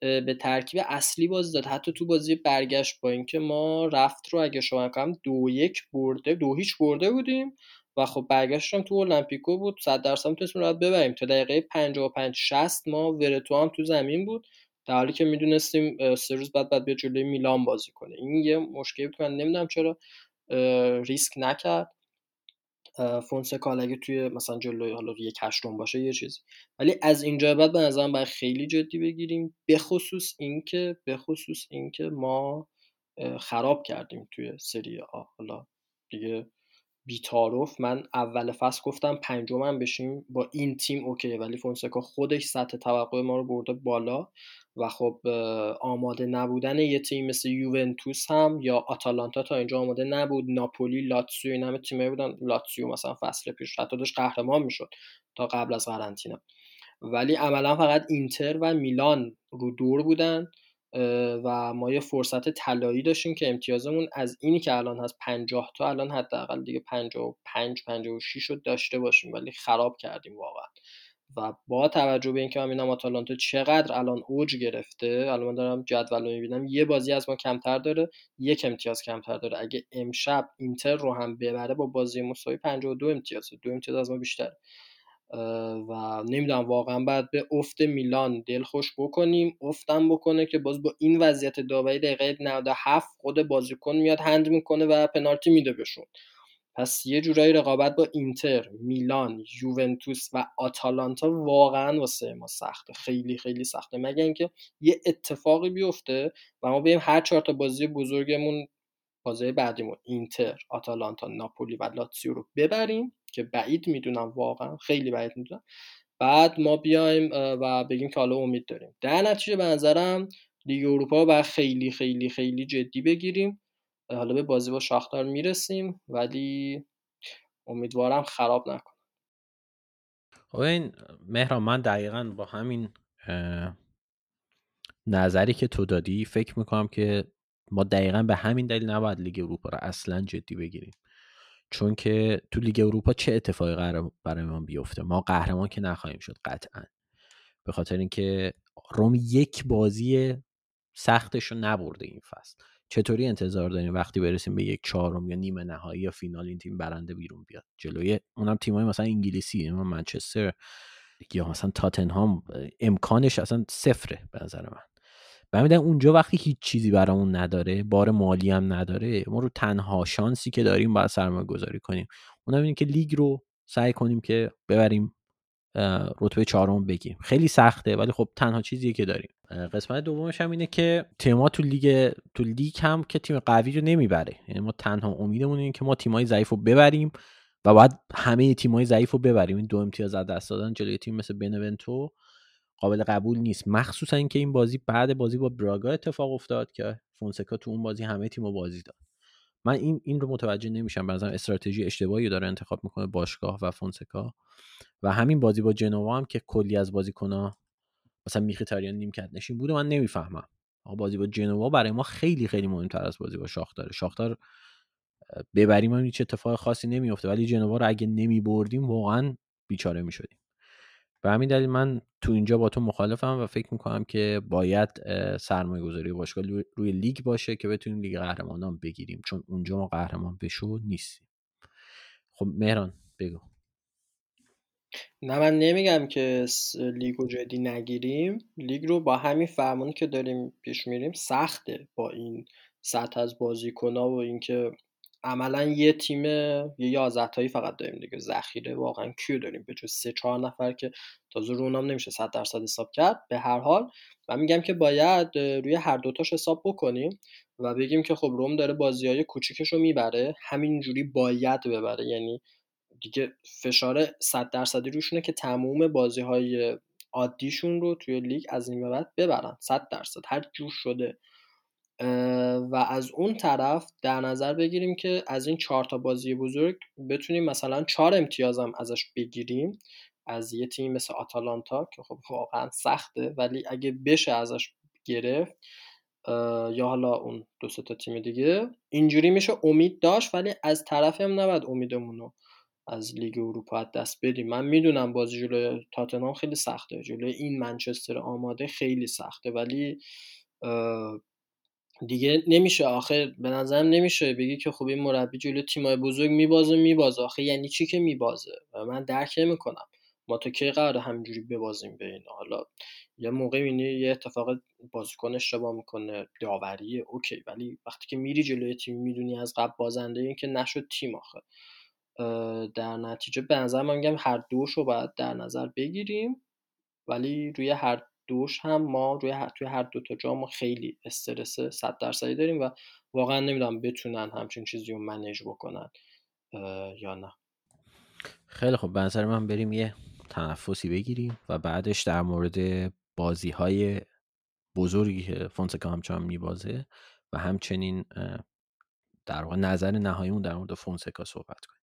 به ترکیب اصلی بازی داد. حتی تو بازی برگشت با اینکه ما رفت رو اگه شما کنم دو یک برده دو هیچ برده بودیم. و خب برگشتم تو المپیکو بود. 100 درصد می‌تونستیم راحت ببریم. تا دقیقه 55 60 ما ورتو هم تو زمین بود. در حالی که می‌دونستیم سه روز بعد بعد به جلوی میلان بازی کنه. این یه مشکلی بود من نمی‌دونم چرا ریسک نکرد. فونسکا اگه توی مثلا جلوی حالا یک هشتم باشه یه چیزی. ولی از اینجا بعد به نظرم باید خیلی جدی بگیریم. بخصوص اینکه بخصوص اینکه ما خراب کردیم توی سری آ. حالا دیگه بی تعارف من اول فصل گفتم پنجمم بشیم با این تیم اوکی ولی فونسکا خودش سطح توقع ما رو برده بالا و خب آماده نبودن یه تیم مثل یوونتوس هم یا آتالانتا تا اینجا آماده نبود. ناپولی لاتسیو این همه تیما بودن. لاتسیو مثلا فصل پیش حتی داشت قهرمان می‌شد تا قبل از قرنطینه. ولی عملا فقط اینتر و میلان رو دور بودن. و ما یه فرصت طلایی داشتیم که امتیازمون از اینی که الان هست 50 تا الان حداقل دیگه 55 56 رو داشته باشیم ولی خراب کردیم واقعا. و با توجه به اینکه من می‌بینم آتالانتا چقدر الان اوج گرفته الان من دارم جدول رو می‌بینم یه بازی از ما کمتر داره یک امتیاز کمتر داره. اگه امشب اینتر رو هم ببره با بازی مساوی 52 امتیاز دو امتیاز از ما بیشتر و نمی‌دونم واقعا باید به افت میلان دلخوش بکنیم. افتم بکنه که باز با این وضعیت داوری دقیقه 97 خود بازیکن میاد هند می‌کنه و پنالتی میده بهشون. پس یه جورایی رقابت با اینتر، میلان، یوونتوس و آتالانتا واقعا واسه ما سخته. خیلی خیلی سخته. مگه اینکه یه اتفاقی بیفته و ما بیم هر چهار تا بازی بزرگمون بازی بعدیمون اینتر، آتالانتا، ناپولی و لاتسیو رو ببریم که بعید می‌دونم واقعا خیلی بعید می‌دونم. بعد ما بیایم و بگیم که حالا امید داریم. در نتیجه به نظرم لیگ اروپا و خیلی خیلی خیلی جدی بگیریم. حالا به بازی با شاختار می‌رسیم ولی امیدوارم خراب نکنه. خب این مهران من دقیقا با همین نظری که تو دادی فکر می‌کنم که ما دقیقا به همین دلیل نباید لیگ اروپا رو اصلا جدی بگیریم. چون که تو لیگ اروپا چه اتفاقی قرار برای ما بیفته؟ ما قهرمان که نخواهیم شد قطعا. به خاطر اینکه روم یک بازی سختش رو نبرده این فصل. چطوری انتظار داریم وقتی برسیم به یک چهارم یا نیمه نهایی یا فینال این تیم برنده بیرون بیاد؟ جلوی اونم تیمای مثلا انگلیسی منچستر یا مثلا تاتنهام امکانش اصلا صفره به نظر من. و اونجا وقتی هیچ چیزی برامون نداره بار مالی هم نداره ما رو تنها شانسی که داریم باید سرمایه گذاری کنیم. اونم اینه که لیگ رو سعی کنیم که ببریم رتبه چهارم بگیم. خیلی سخته ولی خب تنها چیزیه که داریم. قسمت دومش هم اینه که تیم‌ها تو لیگ تو لیگ هم که تیم قوی رو نمی‌بره. یعنی ما تنها امیدمون اینه که ما تیمای ضعیف رو ببریم و باید همه تیمای ضعیف رو ببریم. این دو امتیاز از دست دادن جلوی تیم مثل بنونتو قابل قبول نیست. مخصوصا اینکه این بازی بعد بازی با براگا اتفاق افتاد که فونسکا تو اون بازی همه تیم بازی داد. من این این رو متوجه نمیشم. به استراتژی اشتباهی داره انتخاب می‌کنه باشگاه و فونسکا. و همین بازی با جنوا هم که کلی از بازیکن‌ها مثلا میخیتاریان نیمکت نشین بوده من نمی‌فهمم. بازی با جنوا برای ما خیلی خیلی مهمتر از بازی با شاختار شاختار ببریم هیچ اتفاق خاصی نمیفته ولی جنوا رو اگه نمیبردیم واقعا بیچاره می‌شدیم. به همین دلیل من تو اینجا با تو مخالفم و فکر می‌کنم که باید سرمایه گذاری باشگاه روی لیگ باشه که بتونیم لیگ قهرمانان بگیریم. چون اونجا ما قهرمان بشو نیستیم. خب مهران بگو. نه من نمیگم که لیگ رو جدی نگیریم. لیگ رو با همین فرمانی که داریم پیش میریم سخته با این سطح از بازیکنها و اینکه عملا یه تیم یه یازده تایی فقط داریم دیگه. ذخیره واقعا کیو داریم؟ به جز سه چهار نفر که تازه رونام نمیشه صد درصد حساب کرد به هر حال. من میگم که باید روی هر دوتاش حساب بکنیم و بگیم که خب روم داره بازی های کوچیکش رو می‌بره همینجوری باید ببره. یعنی دیگه فشار صد درصدی روشونه که تموم بازی های عادیشون رو توی لیگ از این به بعد ببرن. صد درصد هر جور شده. و از اون طرف در نظر بگیریم که از این چهار تا بازی بزرگ بتونیم مثلا چهار امتیازم ازش بگیریم از یه تیم مثل آتالانتا که خب واقعا سخته ولی اگه بشه ازش گرفت یا حالا اون دو تا تیم دیگه. اینجوری میشه امید داشت ولی از طرفی هم نباید امیدمون از لیگ اروپا دست بدیم. من می‌دونم بازی جلوی تاتنهام خیلی سخته جلوی این منچستر آماده خیلی سخته ولی دیگه نمیشه. آخه به نظرم نمیشه بگی که خب این مربی جلو تیمای بزرگ میبازه میبازه. آخه یعنی چی که میبازه؟ و من درک نمی‌کنم. ما تا کی قرار همینجوری ببازیم به این حالا یه موقع می‌بینی یه اتفاق بازیکن اشتباه می‌کنه داوریه اوکی. ولی وقتی که میری جلوی تیم می‌دونی از قبل بازنده این که نشد تیم آخه. در نتیجه به نظر من میگم هر دوش رو باید در نظر بگیریم. ولی روی هر دوش هم ما روی هر توی هر دو تا جا ما خیلی استرس 100 درصدی داریم و واقعا نمی‌دونم بتونن همچین چیزی رو منیج بکنن یا نه. خیلی خب به نظر من بریم یه تنفسی بگیریم و بعدش در مورد بازی های بزرگی که فونسکا همچنان میبازه و همچنین در واقع نظر نهاییمون در مورد فونسکا صحبت کنیم.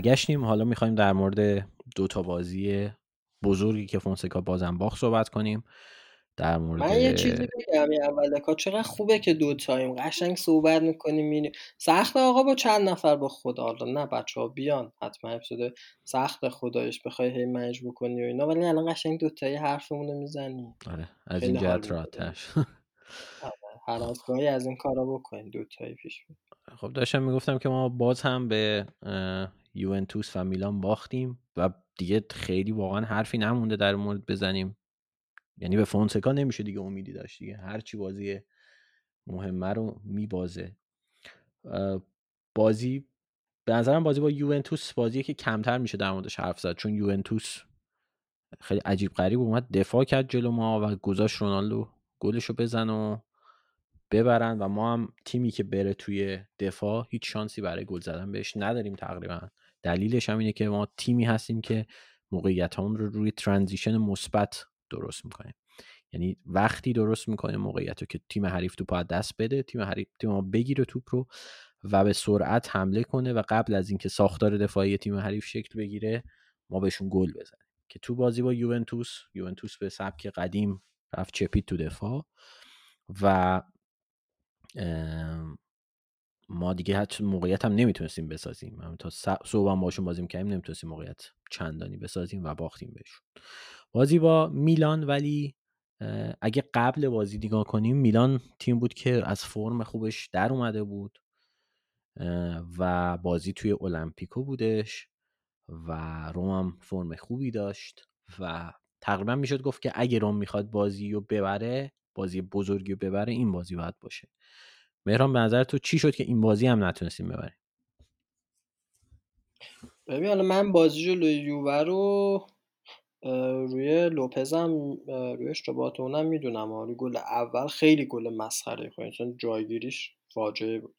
برگشتیم. حالا می‌خوایم در مورد دو تا بازی بزرگی که فونسکا بازم باخت صحبت کنیم. در مورد من یه چیزی بگم اول دکا چقدر خوبه که دو تایم قشنگ صحبت می‌کنیم می... سخت آقا با چند نفر با خدا حالا نه بچه ها بیان. حتما اپیزود سخت خدایش بخوای هی manage بکنی و اینا ولی الان قشنگ دو تایی حرفمون رو می‌زنیم. آره از این جهت راحته هر از این کارا بکنیم دو تایی پیش خب داشتم می‌گفتم که ما باز هم به یوونتوس و میلان باختیم و دیگه خیلی واقعا حرفی نمونده در مورد بزنیم. یعنی به فونسکا نمیشه دیگه امیدی داشت دیگه. هرچی بازی مهمه رو میبازه. بازی به نظرم بازی با یوونتوس بازی که کمتر میشه در موردش حرف زد. چون یوونتوس خیلی عجیب غریب اومد دفاع کرد جلو ما و گذاشت رونالدو گلشو بزن و ببرن و ما هم تیمی که بره توی دفاع هیچ شانسی برای گل زدن بهش نداریم تقریبا. دلیلش هم اینه که ما تیمی هستیم که موقعیت رو روی ترانزیشن مثبت درست می‌کنیم. یعنی وقتی درست می‌کنیم موقعیت رو که تیم حریف توپ از دست بده تیم حریف تیم ما بگیره توپ رو و به سرعت حمله کنه و قبل از اینکه ساختار دفاعی تیم حریف شکل بگیره ما بهشون گل بزنیم. که تو بازی با یوونتوس یوونتوس به سبک قدیم رفت چپید تو دفاع و ما دیگه حتی موقعیت هم نمی‌تونستیم بسازیم. هم تا صبح هم باشون بازی می‌کردیم نمی‌تونستیم موقعیت چندانی بسازیم و باختیم بهشون. بازی با میلان ولی اگه قبل بازی نگاه کنیم میلان تیم بود که از فرم خوبش در اومده بود و بازی توی المپیکو بودش و روم هم فرم خوبی داشت و تقریبا می‌شد گفت که اگه روم می‌خواد بازی رو ببره بازی بزرگی رو ببره این بازی باید باشه. مهران به نظر تو چی شد که این بازی هم نتونستیم ببریم؟ ببین حالا من بازی جلوی یووه رو روی لوپزم روی اشتباهات اونم می‌دونم. روی گل اول خیلی گل مسخره خواهیم چون جایگیریش فاجعه بود.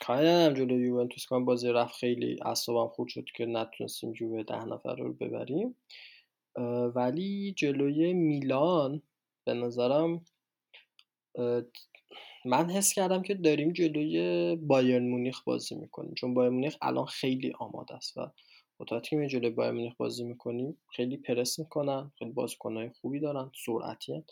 کاری ندارم جلوی یوونتوس کنم بازی رفت خیلی اصابم خود شد که نتونستیم جوه ده نفر رو ببریم. ولی جلوی میلان به نظرم من حس کردم که داریم جلوی بایرن مونیخ بازی می‌کنیم. چون بایرن مونیخ الان خیلی آماده است و تا تیم جلوی بایرن مونیخ بازی می‌کنیم. خیلی پرس می‌کنن خیلی بازیکنهای خوبی دارن سرعتی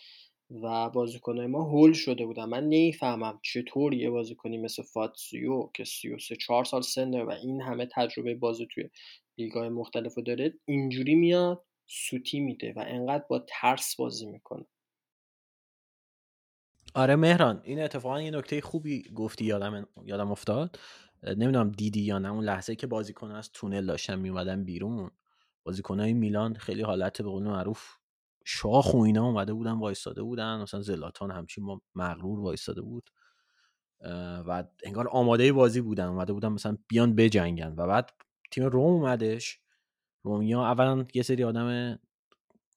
و بازیکنهای ما هول شده بودن. من نمی‌فهمم چطور یه بازیکنی مثل فاتسیو که 33 4 سال سنه و این همه تجربه بازی توی لیگ‌های مختلف داره اینجوری میاد سوتی میده و انقدر با ترس بازی می‌کنه. آره مهران این اتفاقا یه نکته خوبی گفتی یادم یادم افتاد. نمی‌دونم دیدی یا نه اون لحظه که بازیکن از تونل داشتن میومدن بیرون بازیکنهای میلان خیلی حالت به قول معروف شاخ و اینا اومده بودن وایستاده بودن. مثلا زلاتان همچین مغرور وایستاده بود. و انگار آماده بازی بودن اومده بودن مثلا بیان بجنگن. و بعد تیم روم اومدش. رومیا اولا یه سری آدم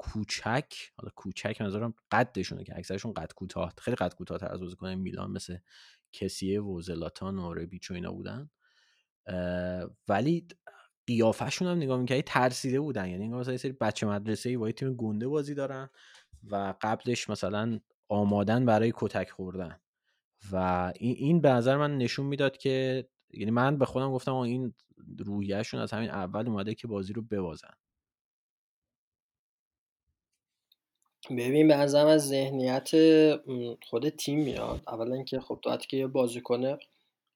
کوچک حالا کوچک نظرم قدشونه که اکثرشون قد کوتاه خیلی قد کوتاه از بازیکن میلان مثل کسیه و زلاتان و ربیچ و اینا بودن. ولی قیافشون هم نگاه می‌کردی ترسیده بودن. یعنی انگار مثلا یه سری بچه مدرسه ای با تیم گنده بازی دارن و قبلش مثلا آمادن برای کتک خوردن. و این این به نظر من نشون می‌داد که یعنی من به خودم گفتم این رویهشون از همین اول اومده که بازی رو ببازن. ببین به نظرم از ذهنیت خود تیم میاد. اولا اینکه خب تو که یه بازیکن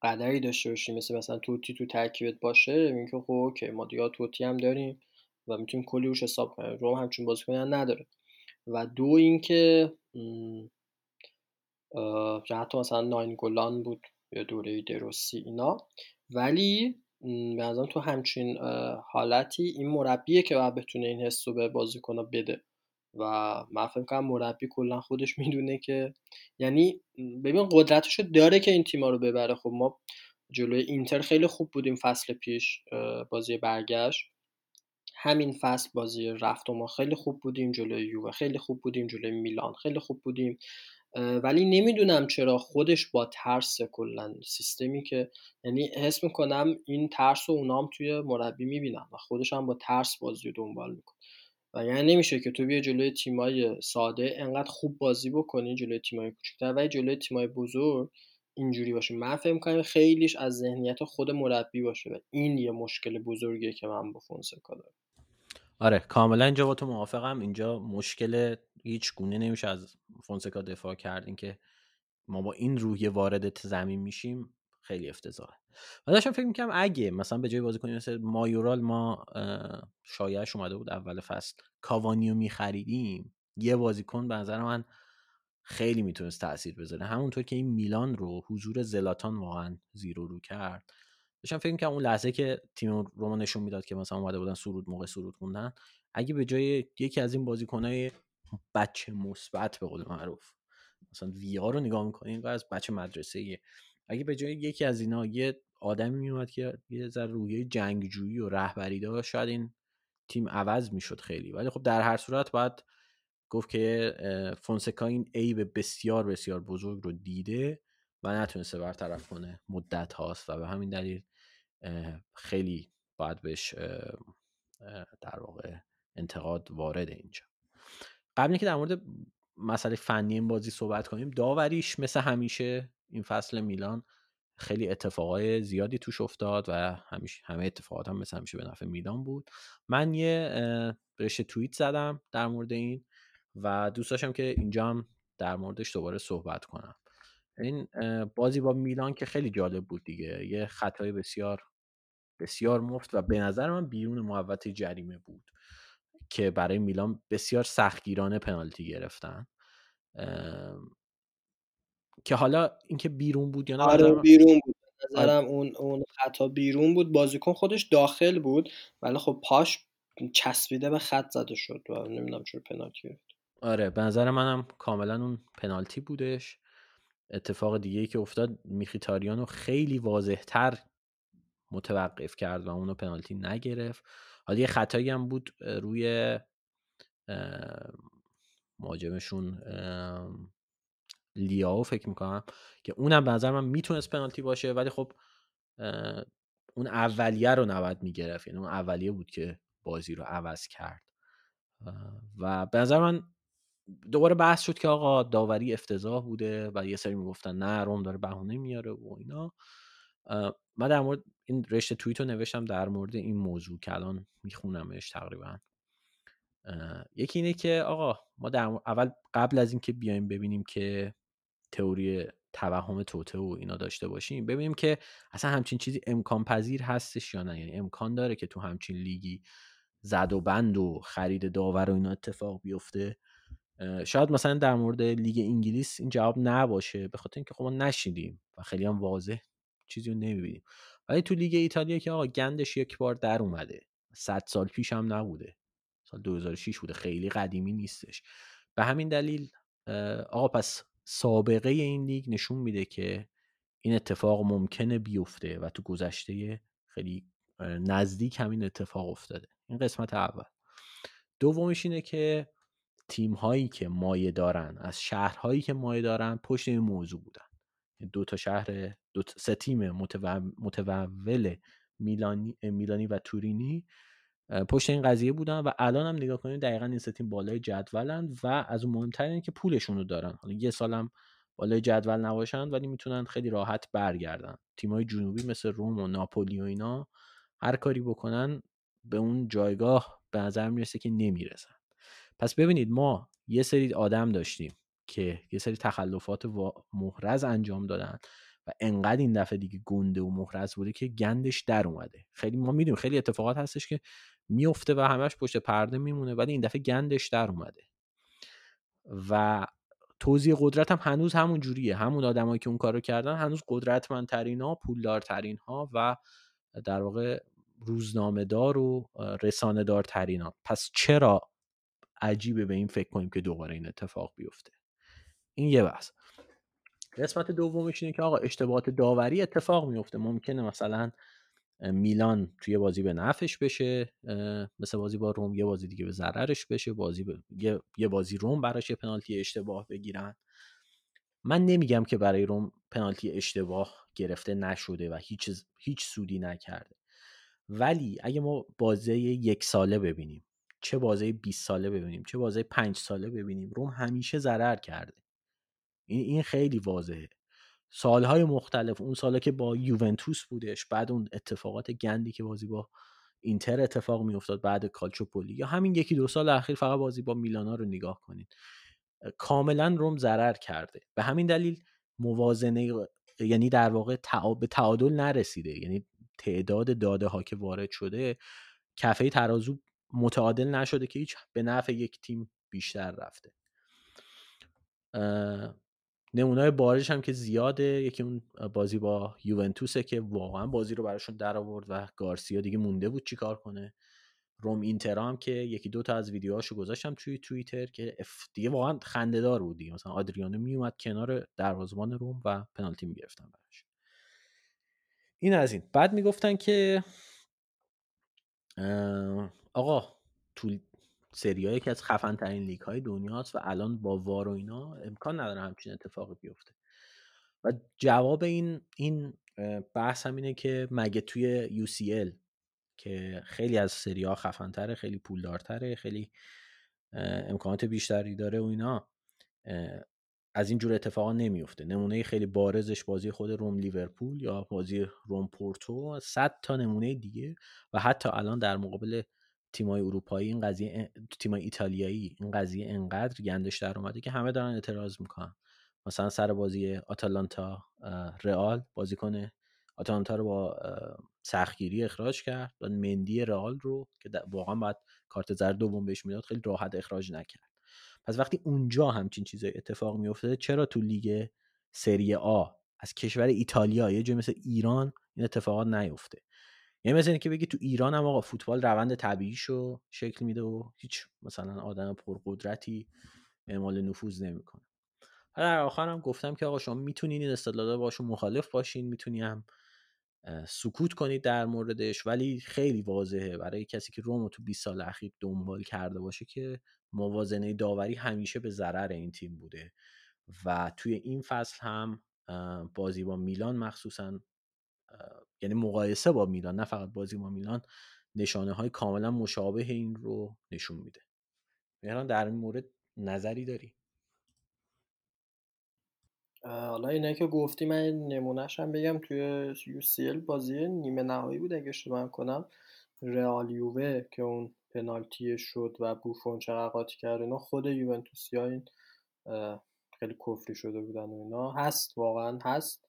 قدری داشته باشی مثل مثلا توتی تو ترکیبت باشه این که خب اوکی ما دیگه توتی هم داریم و می‌تونیم کلی روش حساب کنیم. روم همچون بازیکن نداره. و دو اینکه حتی مثلا ناین گلان بود یا دوره دروسی اینا. ولی به تو همچین حالتی این مربیه که باید بتونه این حس رو به بازیکنها بده. و من فکر کنم مربی کلا خودش [laughs] می‌دونه که یعنی ببین قدرتشو داره که این تیما رو ببره. خب ما جلوی اینتر خیلی خوب بودیم فصل پیش بازی برگشت. همین فصل بازی رفت و ما خیلی خوب بودیم. جلوی یووه خیلی خوب بودیم. جلوی میلان خیلی خوب بودیم. ولی نمی‌دونم چرا خودش با ترس کلا سیستمی که یعنی حس می‌کنم این ترس و اونام توی مربی می‌بینم و خودش هم با ترس بازی دنبال می‌کنه. یعنی نمیشه که تو بیا جلوی تیمای ساده انقدر خوب بازی بکنی جلوی تیمای کوچکتر. و جلوی تیمای بزرگ اینجوری باشه. من فکر می‌کنم خیلیش از ذهنیت خود مربی باشه و این یه مشکل بزرگیه که من با فونسکا دارم. آره کاملا اینجا با تو موافقم. اینجا مشکل هیچ گونه نمیشه از فونسکا دفاع کرد. اینکه ما با این روحیه وارد زمین میشیم. خیلی افتضاحه. و داشتم فکر می‌کنم اگه مثلا به جای بازیکنی مثل مایورال ما شایعش اومده بود اول فصل. کاوانیو میخریدیم. یه بازیکن به نظر من خیلی می‌تونست تاثیر بذاره. همونطور که این میلان رو حضور زلاتان واقعا زیرو رو کرد. داشتم فکر می‌کنم اون لحظه که تیم روما نشون می‌داد که مثلا اومده بودن سرود موقع سرود خوندن اگه به جای یکی از این بازیکنهای بچه مثبت به قول معروف مثلا ویا رو نگاه می‌کنین و از بچه مدرسه اگه به جای یکی از اینا یه آدمی میومد که یه ذره رویه جنگجویی و رهبری داشت شاید این تیم عوض می‌شد خیلی. ولی خب در هر صورت باید گفت که فونسکا این عیب بسیار بسیار بزرگ رو دیده و نتونسته برطرف کنه مدت هاست و به همین دلیل خیلی باید بهش در واقع انتقاد وارد اینجا. قبل که در مورد مسئله فنی این بازی صحبت کنیم داوریش مثل همیشه این فصل میلان خیلی اتفاقای زیادی توش افتاد و همیشه همه اتفاقات هم مثل همیشه به نفع میلان بود. من یه رشته توییت زدم در مورد این و دوست داشتم که اینجا هم در موردش دوباره صحبت کنم. این بازی با میلان که خیلی جالب بود دیگه. یه خطای بسیار بسیار مفت و به نظر من بیرون محوطه جریمه بود که برای میلان بسیار سختگیرانه پنالتی گرفتن. که حالا اینکه بیرون بود یا نه آره بیرون بود. نظرم آره. اون اون خطا بیرون بود. بازیکن خودش داخل بود ولی خب پاش چسبیده به خط زده شد و نمی‌دونم چرا پنالتی گرفت. آره به نظر منم کاملا اون پنالتی بودش. اتفاق دیگه ای که افتاد میخیتاریانو خیلی واضحتر متوقف کرد و اونو پنالتی نگرفت. حالا یه خطایی هم بود روی مهاجمشون لیاو فکر می‌کنم که اونم به نظر من می‌تونست پنالتی باشه ولی خب اون اولیه رو نباید می‌گرفت. یعنی اون اولیه بود که بازی رو عوض کرد. و به نظر من دوباره بحث شد که آقا داوری افتضاح بوده و یه سری می‌گفتن نه روم داره بهونه میاره و اینا. من در مورد این رشته توییت رو نوشتم در مورد این موضوع که الان میخونمش تقریبا. یکی اینه که آقا ما در اول قبل از اینکه بیایم ببینیم که تئوری توهم توته و اینا داشته باشیم ببینیم که اصلا همچین چیزی امکان پذیر هستش یا نه. یعنی امکان داره که تو همچین لیگی زد و بند و خرید داور و اینا اتفاق بیفته. شاید مثلا در مورد لیگ انگلیس این جواب نباشه به خاطر اینکه خب ما نشیدیم و خیلی هم واضح چیزی رو نمی‌بینیم. ولی تو لیگ ایتالیا که آقا گندش یک بار در اومده. صد سال پیش هم نبوده. سال 2006 بوده. خیلی قدیمی نیستش. به همین دلیل آقا پس سابقه این لیگ نشون میده که این اتفاق ممکنه بیفته و تو گذشته خیلی نزدیک همین اتفاق افتاده. این قسمت اول. دومش اینه که تیم هایی که مایه دارن از شهرهایی که مایه دارن پشت این موضوع بودن. دو تا شهر دو سه تیم متول میلانی میلانی و تورینی پشت این قضیه بودن و الان هم نگاه کنید دقیقا این تیم بالای جدولن و از اون مهمتر اینه که پولشون رو دارن. حالا یه سالم بالای جدول نباشن ولی می‌تونن خیلی راحت برگردن. تیمای جنوبی مثل روم و ناپولی و اینا هر کاری بکنن به اون جایگاه به نظر می‌رسه که نمی‌رسن. پس ببینید ما یه سری آدم داشتیم که یه سری تخلفات محرز انجام دادن و انقدر این دفعه دیگه گنده و محرز بوده که گندش در اومده. خیلی ما می‌دونیم خیلی اتفاقات هستش که میفته و همش پشت پرده میمونه ولی این دفعه گندش در اومده. و توزیع قدرت هم هنوز همون جوریه. همون آدمایی که اون کارو کردن هنوز قدرتمندترین ها پولدارترین ها و در واقع روزنامه دار و رسانه دارترین ها پس چرا عجیبه به این فکر کنیم که دوباره این اتفاق بیفته؟ این یه بحث. قسمت دومش اینه که آقا اشتباهات داوری اتفاق میفته. ممکنه مثلا میلان توی بازی به نفش بشه مثل بازی با روم یه بازی دیگه به ضررش بشه بازی به... یه... بازی روم براش یه پنالتی اشتباه بگیرن. من نمیگم که برای روم پنالتی اشتباه گرفته نشده و هیچ هیچ سودی نکرده. ولی اگه ما بازی یک ساله ببینیم چه بازی 20 ساله ببینیم چه بازی 5 ساله ببینیم روم همیشه ضرر کرده. این این خیلی واضحه. سالهای مختلف اون ساله که با یوونتوس بودش بعد اون اتفاقات گندی که بازی با اینتر اتفاق میافتاد بعد کالچوپولی یا همین یکی دو سال اخیر فقط بازی با میلانا رو نگاه کنید کاملا روم ضرر کرده. به همین دلیل موازنه یعنی در واقع به تعادل نرسیده. یعنی تعداد داده ها که وارد شده کفه ترازو متعادل نشده که هیچ به نفع یک تیم بیشتر رفته. نمونای بارش هم که زیاده. یکی اون بازی با یوونتوسه که واقعا بازی رو براشون در آورد و گارسیا دیگه مونده بود چیکار کنه. روم اینتر هم که یکی دو تا از ویدیوهاشو گذاشتم توی توییتر که دیگه واقعا خندهدار بود دیگه. مثلا آدریانو میومد کنار دروازه‌بان روم و پنالتی می‌گرفتن براش. این از این. بعد می‌گفتن که آقا تو سری که از خفن ترین لیگ های دنیاست و الان با وار و اینا امکان نداره همچین اتفاقی بیفته. و جواب این این بحث هم اینه که مگه توی UCL که خیلی از سری ها خفن تره خیلی پولدارتره خیلی امکانات بیشتری داره و اینا از این جور اتفاقا نمیفته نمونه خیلی بارزش بازی خود روم لیورپول یا بازی روم پورتو صد تا نمونه دیگه و حتی الان در مقابل تیمای اروپایی این قضیه تیمای ایتالیایی این قضیه انقدر گندش در اومده که همه دارن اعتراض می‌کنن. مثلا سر بازی آتالانتا رئال بازیکن آتالانتا رو با سختگیری اخراج کرد. و مندی رئال رو که واقعا باید کارت زرد دوم بهش می‌داد خیلی راحت اخراج نکرد. پس وقتی اونجا همچین چیزای اتفاق میفته چرا تو لیگ سری آ از کشور ایتالیا یه جای مثل ایران این اتفاقات نیفته؟ یعنی مثل که بگی تو ایران هم آقا فوتبال روند طبیعیشو شکل میده و هیچ مثلا آدم پرقدرتی اعمال نفوذ نمی‌کنه. حالا در آخر هم گفتم که آقا شما می‌تونین این استدلالا باشون مخالف باشین می‌تونی سکوت کنید در موردش ولی خیلی واضحه. برای کسی که رومو تو 20 سال اخیر دنبال کرده باشه که موازنه داوری همیشه به ضرر این تیم بوده. و توی این فصل هم بازی با میلان مخصوصا یعنی مقایسه با میلان نه فقط بازی با میلان نشانه های کاملا مشابه این رو نشون میده. مهران در این مورد نظری داری؟ حالا اینه که گفتی من نمونهش بگم توی UCL بازی نیمه نهایی بود اگه اشتباه کنم رئال یووه که اون پنالتی شد و بوفون چقدر قاطی کرد اینا خود یوونتوسی ها این خیلی کفری شده بودن و اینا. هست واقعا هست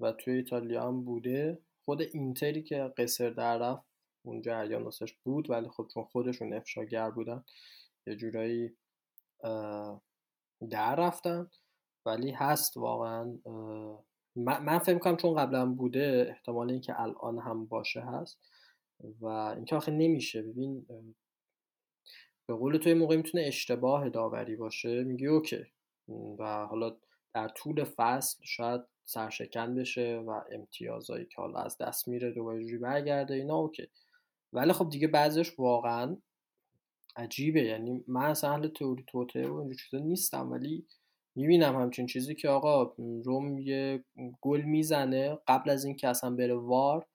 و توی ایتالیا هم بوده. خود اینتری که قصر در رفت اون جریان واسش بود ولی خب چون خودشون افشاگر بودن یه جورایی در رفتن. ولی هست واقعا من فکر کنم چون قبلا بوده احتمال اینکه الان هم باشه هست. و اینکه آخه نمیشه. ببین به قول توی موقع می‌تونه اشتباه داوری باشه میگی اوکی. و حالا در طول فصل شاید سرشکن بشه و امتیازهایی که حالا از دست میره دوباره جوری برگرده اینا اوکی. ولی خب دیگه بعضش واقعا عجیبه. یعنی من اصلا اهل تئوری توته و اینجور چیزا نیستم ولی می‌بینم همچین چیزی که آقا روم یه گل می‌زنه قبل از اینکه اصلا بره وار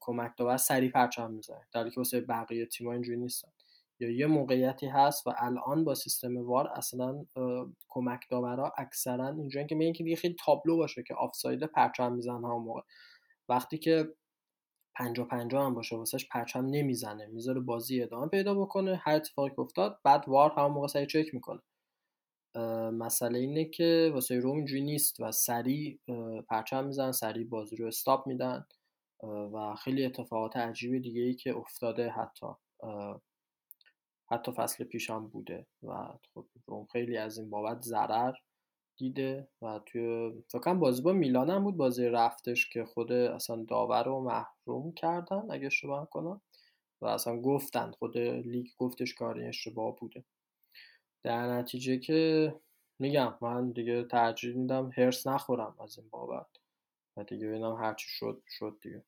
کمک داور سریع پرچم می‌زنه. در که واسه بقیه تیم‌ها اینجوری نیستن. یا یه موقعیتی هست و الان با سیستم وار اصلا کمک داورا اکثرا اینجوریه که اینکه دیگه خیلی تابلو باشه که آفساید پرچم می‌زنه هم موقع. وقتی که پنجا پنجا هم باشه واسهش پرچم نمی‌زنه می‌ذاره بازی ادامه پیدا بکنه هر اتفاقی که افتاد بعد وار هم موقع سریع چک می‌کنه. مسئله اینه که واسه روم اینجوری نیست و سریع پرچم می‌زنن سریع بازی رو استاپ میدن و خیلی اتفاقات عجیب دیگه ای که افتاده حتی. حتی فصل پیش هم بوده و خب روم خیلی از این بابت ضرر دیده و توی فکرم بازی با میلان هم بود بازی رفتش که خود اصلا داور رو محروم کردن اگه اشتباه کنم و اصلا گفتن خود لیگ گفتش کاری اشتباه بوده. در نتیجه که میگم من دیگه ترجیح میدم هرس نخورم از این بابت و دیگه ببینم هرچی شد شد دیگه.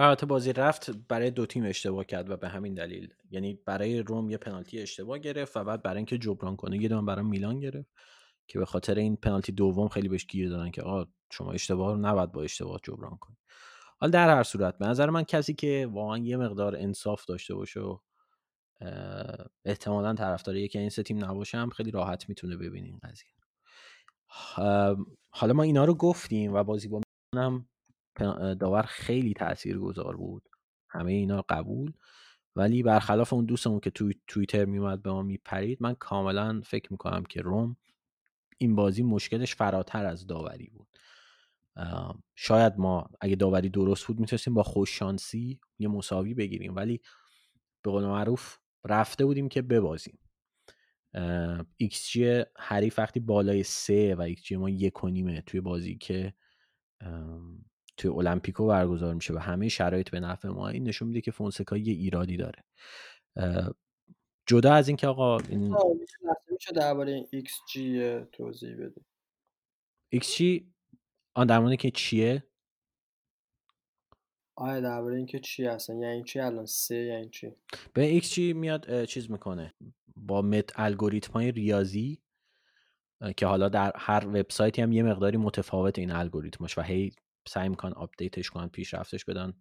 البته بازی رفت برای دو تیم اشتباه کرد و به همین دلیل. یعنی برای روم یه پنالتی اشتباه گرفت و بعد برای اینکه جبران کنه یه دونه برای میلان گرفت که به خاطر این پنالتی دوم خیلی بهش گیر دادن که آقا شما اشتباه رو نباید با اشتباه جبران کنی. حالا در هر صورت به نظر من کسی که واقعا یه مقدار انصاف داشته باشه و احتمالا طرفدار یکی این سه تیم نباشه هم خیلی راحت می‌تونه ببینه این قضیه. حالا ما اینا رو گفتیم و بازی با هم داور خیلی تأثیر گذار بود. همه اینا قبول. ولی برخلاف اون دوستمون که توی توییتر میومد به ما میپرید من کاملا فکر می‌کنم که روم این بازی مشکلش فراتر از داوری بود. شاید ما اگه داوری درست بود می‌تونستیم با خوش‌شانسی یه مساوی بگیریم. ولی به قول معروف رفته بودیم که ببازیم. ایکس جی حریف وقتی بالای سه و ایکس جی ما یک و نیمه توی بازی که توی المپیکو برگزار میشه و همه شرایط به نفع ما این نشون میده که فونسکا یه ایرادی داره. جدا از اینکه آقا این میشه درباره این ایکس جی توضیح بده ایکس جی آن در مورد که چیه؟ آیا درباره اینکه چی هستن یعنی چی الان سه یعنی چی؟ به ایکس جی میاد چیز می‌کنه. با مت الگوریتم های ریاضی که حالا در هر وبسایتی هم یه مقداری متفاوت این الگوریتمش و هی سعی می‌کنن آپدیتش کنن پیشرفتش بدن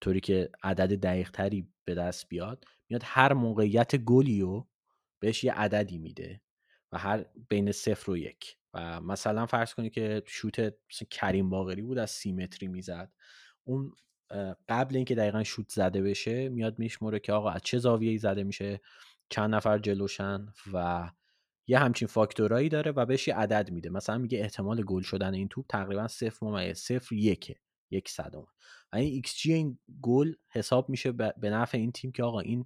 طوری که عدد دقیق تری به دست بیاد. میاد هر موقعیت گلی رو بهش یه عددی میده و هر بین صفر و یک. و مثلا فرض کنید که شوت کریم باغری بود از سی متری می‌زد. اون قبل اینکه دقیقا شوت زده بشه میاد میشموره که آقا از چه زاویه‌ای زده میشه؟ چند نفر جلوشن؟ و یه همچین فاکتورایی داره و بهش یه عدد میده. مثلا میگه احتمال گل شدن این توپ تقریبا صفر ممیز صفر یکه یک صدم و این ایکس جی این گل حساب میشه به نفع این تیم که آقا این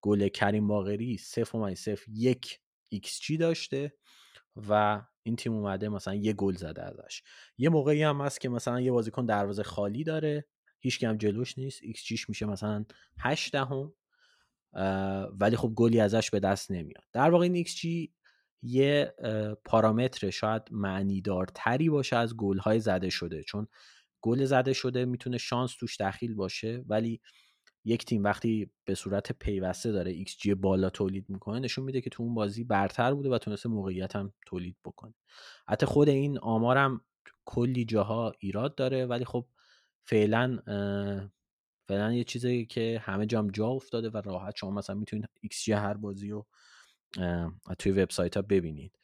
گل کریم باقری صفر ممیز صفر یک ایکس جی داشته و این تیم اومده مثلا یه گل زده ازش. یه موقعی هم هست که مثلا یه بازیکن دروازه خالی داره هیچ هم جلوش نیست ایکس جیش میشه مثلا 8 دهم ولی خب گلی ازش به دست نمیاد. در واقع این ایکس جی یه پارامتر شاید معنیدارتری باشه از گل های زده شده. چون گل زده شده می‌تونه شانس توش دخیل باشه ولی یک تیم وقتی به صورت پیوسته داره ایکس جی بالا تولید می‌کنه نشون میده که تو اون بازی برتر بوده و تونسته موقعیت هم تولید بکنه. حتی خود این آمارم کلی جاها ایراد داره ولی خب فعلا فعلا یه چیزی که همه جام جا افتاده و راحت شما مثلا می‌تونید ایکس جی هر بازی رو توی وبسایت ها ببینید.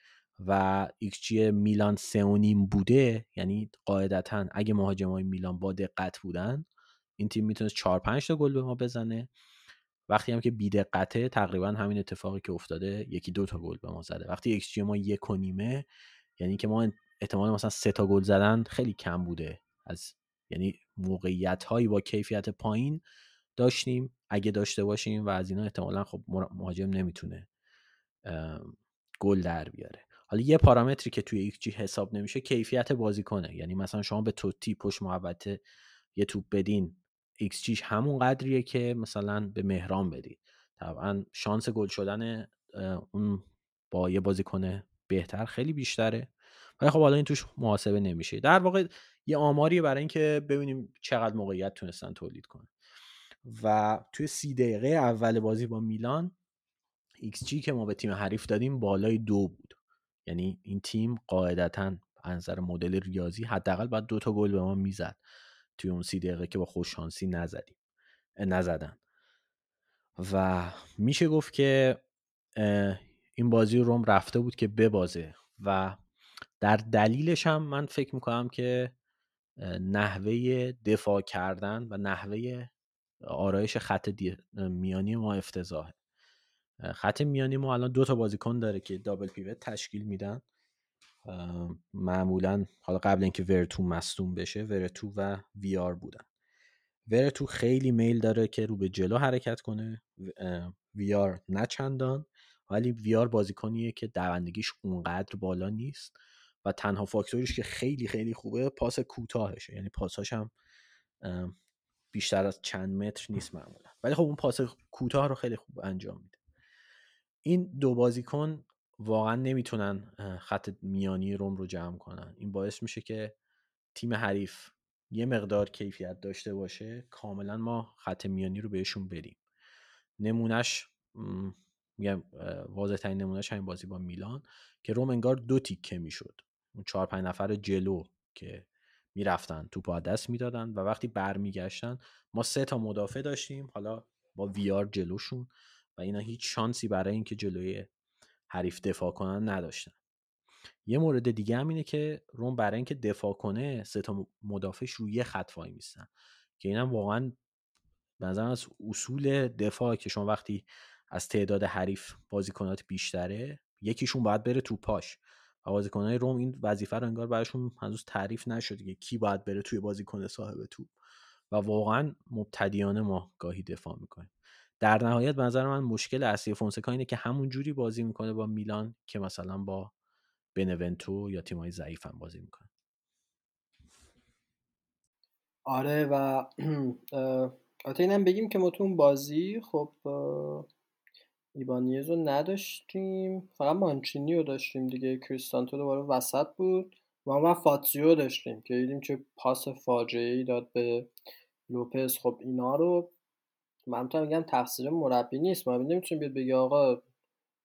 و جی میلان سه بوده یعنی قاعدتا اگه مهاجمای میلان با دقت بودن این تیم می‌تونه 4 5 تا گل به ما بزنه. وقتی هم که بی دقته تقریبا همین اتفاقی که افتاده یکی دو تا گل به ما زده. وقتی جی ما یک و نیمه یعنی که ما احتمال مثلا سه تا گل زدن خیلی کم بوده. از یعنی موقعیت هایی با کیفیت پایین داشتیم. اگه داشته باشیم و از اینا احتمالا خب مهاجم نمی‌تونه گل در بیاره. حالا یه پارامتری که توی ایکس جی حساب نمیشه کیفیت بازیکنه. یعنی مثلا شما به توتی پشت محوطه یه توپ بدین ایکس جیش همون قدریه که مثلا به مهران بدید طبعا شانس گل شدن اون با یه بازیکن بهتر خیلی بیشتره. ولی خب حالا این توش محاسبه نمیشه. در واقع یه آماریه برای اینکه ببینیم چقدر موقعیت تونستن تولید کنن. و توی سی دقیقه اول بازی با میلان جی که ما به تیم حریف دادیم بالای دو بود. یعنی این تیم قاعدتا از نظر مدل ریاضی حداقل باید دو تا گل به ما می‌زد. توی اون سی دقیقه که با خوششانسی نزدیم نزدن. و میشه گفت که این بازی روم رفته بود که ببازه و در دلیلش هم من فکر می‌کنم که نحوه دفاع کردن و نحوه آرایش خط میانی ما افتضاحه. خط میانی ما الان دو تا بازیکن داره که دابل پیوت تشکیل میدن. معمولا حالا قبل اینکه ورتو مصدوم بشه ورتو و ویار بودن. ورتو خیلی میل داره که رو به جلو حرکت کنه. ویار نه چندان ولی ویار بازیکنیه که دوندگیش اونقدر بالا نیست و تنها فاکتورش که خیلی خیلی خوبه پاس کوتاهشه. یعنی پاساش هم بیشتر از چند متر نیست معمولا. ولی خب اون پاس کوتاه رو خیلی خوب انجام میده. این دو بازیکن واقعا نمی‌تونن خط میانی روم رو جمع کنن. این باعث میشه که تیم حریف یه مقدار کیفیت داشته باشه کاملا ما خط میانی رو بهشون بریم نمونهش میگم واضح ترین نمونهش همین بازی با میلان که روم انگار دو تیکه می‌شد. اون چهار پنج نفر جلو که می‌رفتن توپ دست می‌دادن و وقتی برمیگشتن ما سه تا مدافع داشتیم. حالا با ویار جلوشون. و اینا هیچ شانسی برای اینکه جلوی حریف دفاع کنن نداشتن. یه مورد دیگه هم اینه که روم برای اینکه دفاع کنه سه تا مدافعش روی یه خط وای میستن که اینم واقعا به از اصول دفاع که شما وقتی از تعداد حریف بازیکنات بیشتره یکیشون باید بره تو پاش. و روم این وظیفه رو انگار براشون هنوز تعریف نشده که کی باید بره توی بازیکن صاحب توپ. و واقعا مبتدیانه ما گاهی دفاع می‌کنیم. در نهایت به نظر من مشکل اصلی فونسکا اینه که همون جوری بازی می‌کنه با میلان که مثلا با بنونتو یا تیمای ضعیف هم بازی می‌کنه. آره و [clears throat] البته اینم بگیم که ما تو اون بازی خب ایبانیز رو نداشتیم. فقط مانچینی رو داشتیم دیگه. کریستانتو دوباره وسط بود. و ما فاتزیو داشتیم که دیدیم که پاس فاجعه ای داد به لوپز. خب اینا رو من تو میگم تقصیر مربی نیست. مربی نمی‌تونه بیاد بگه آقا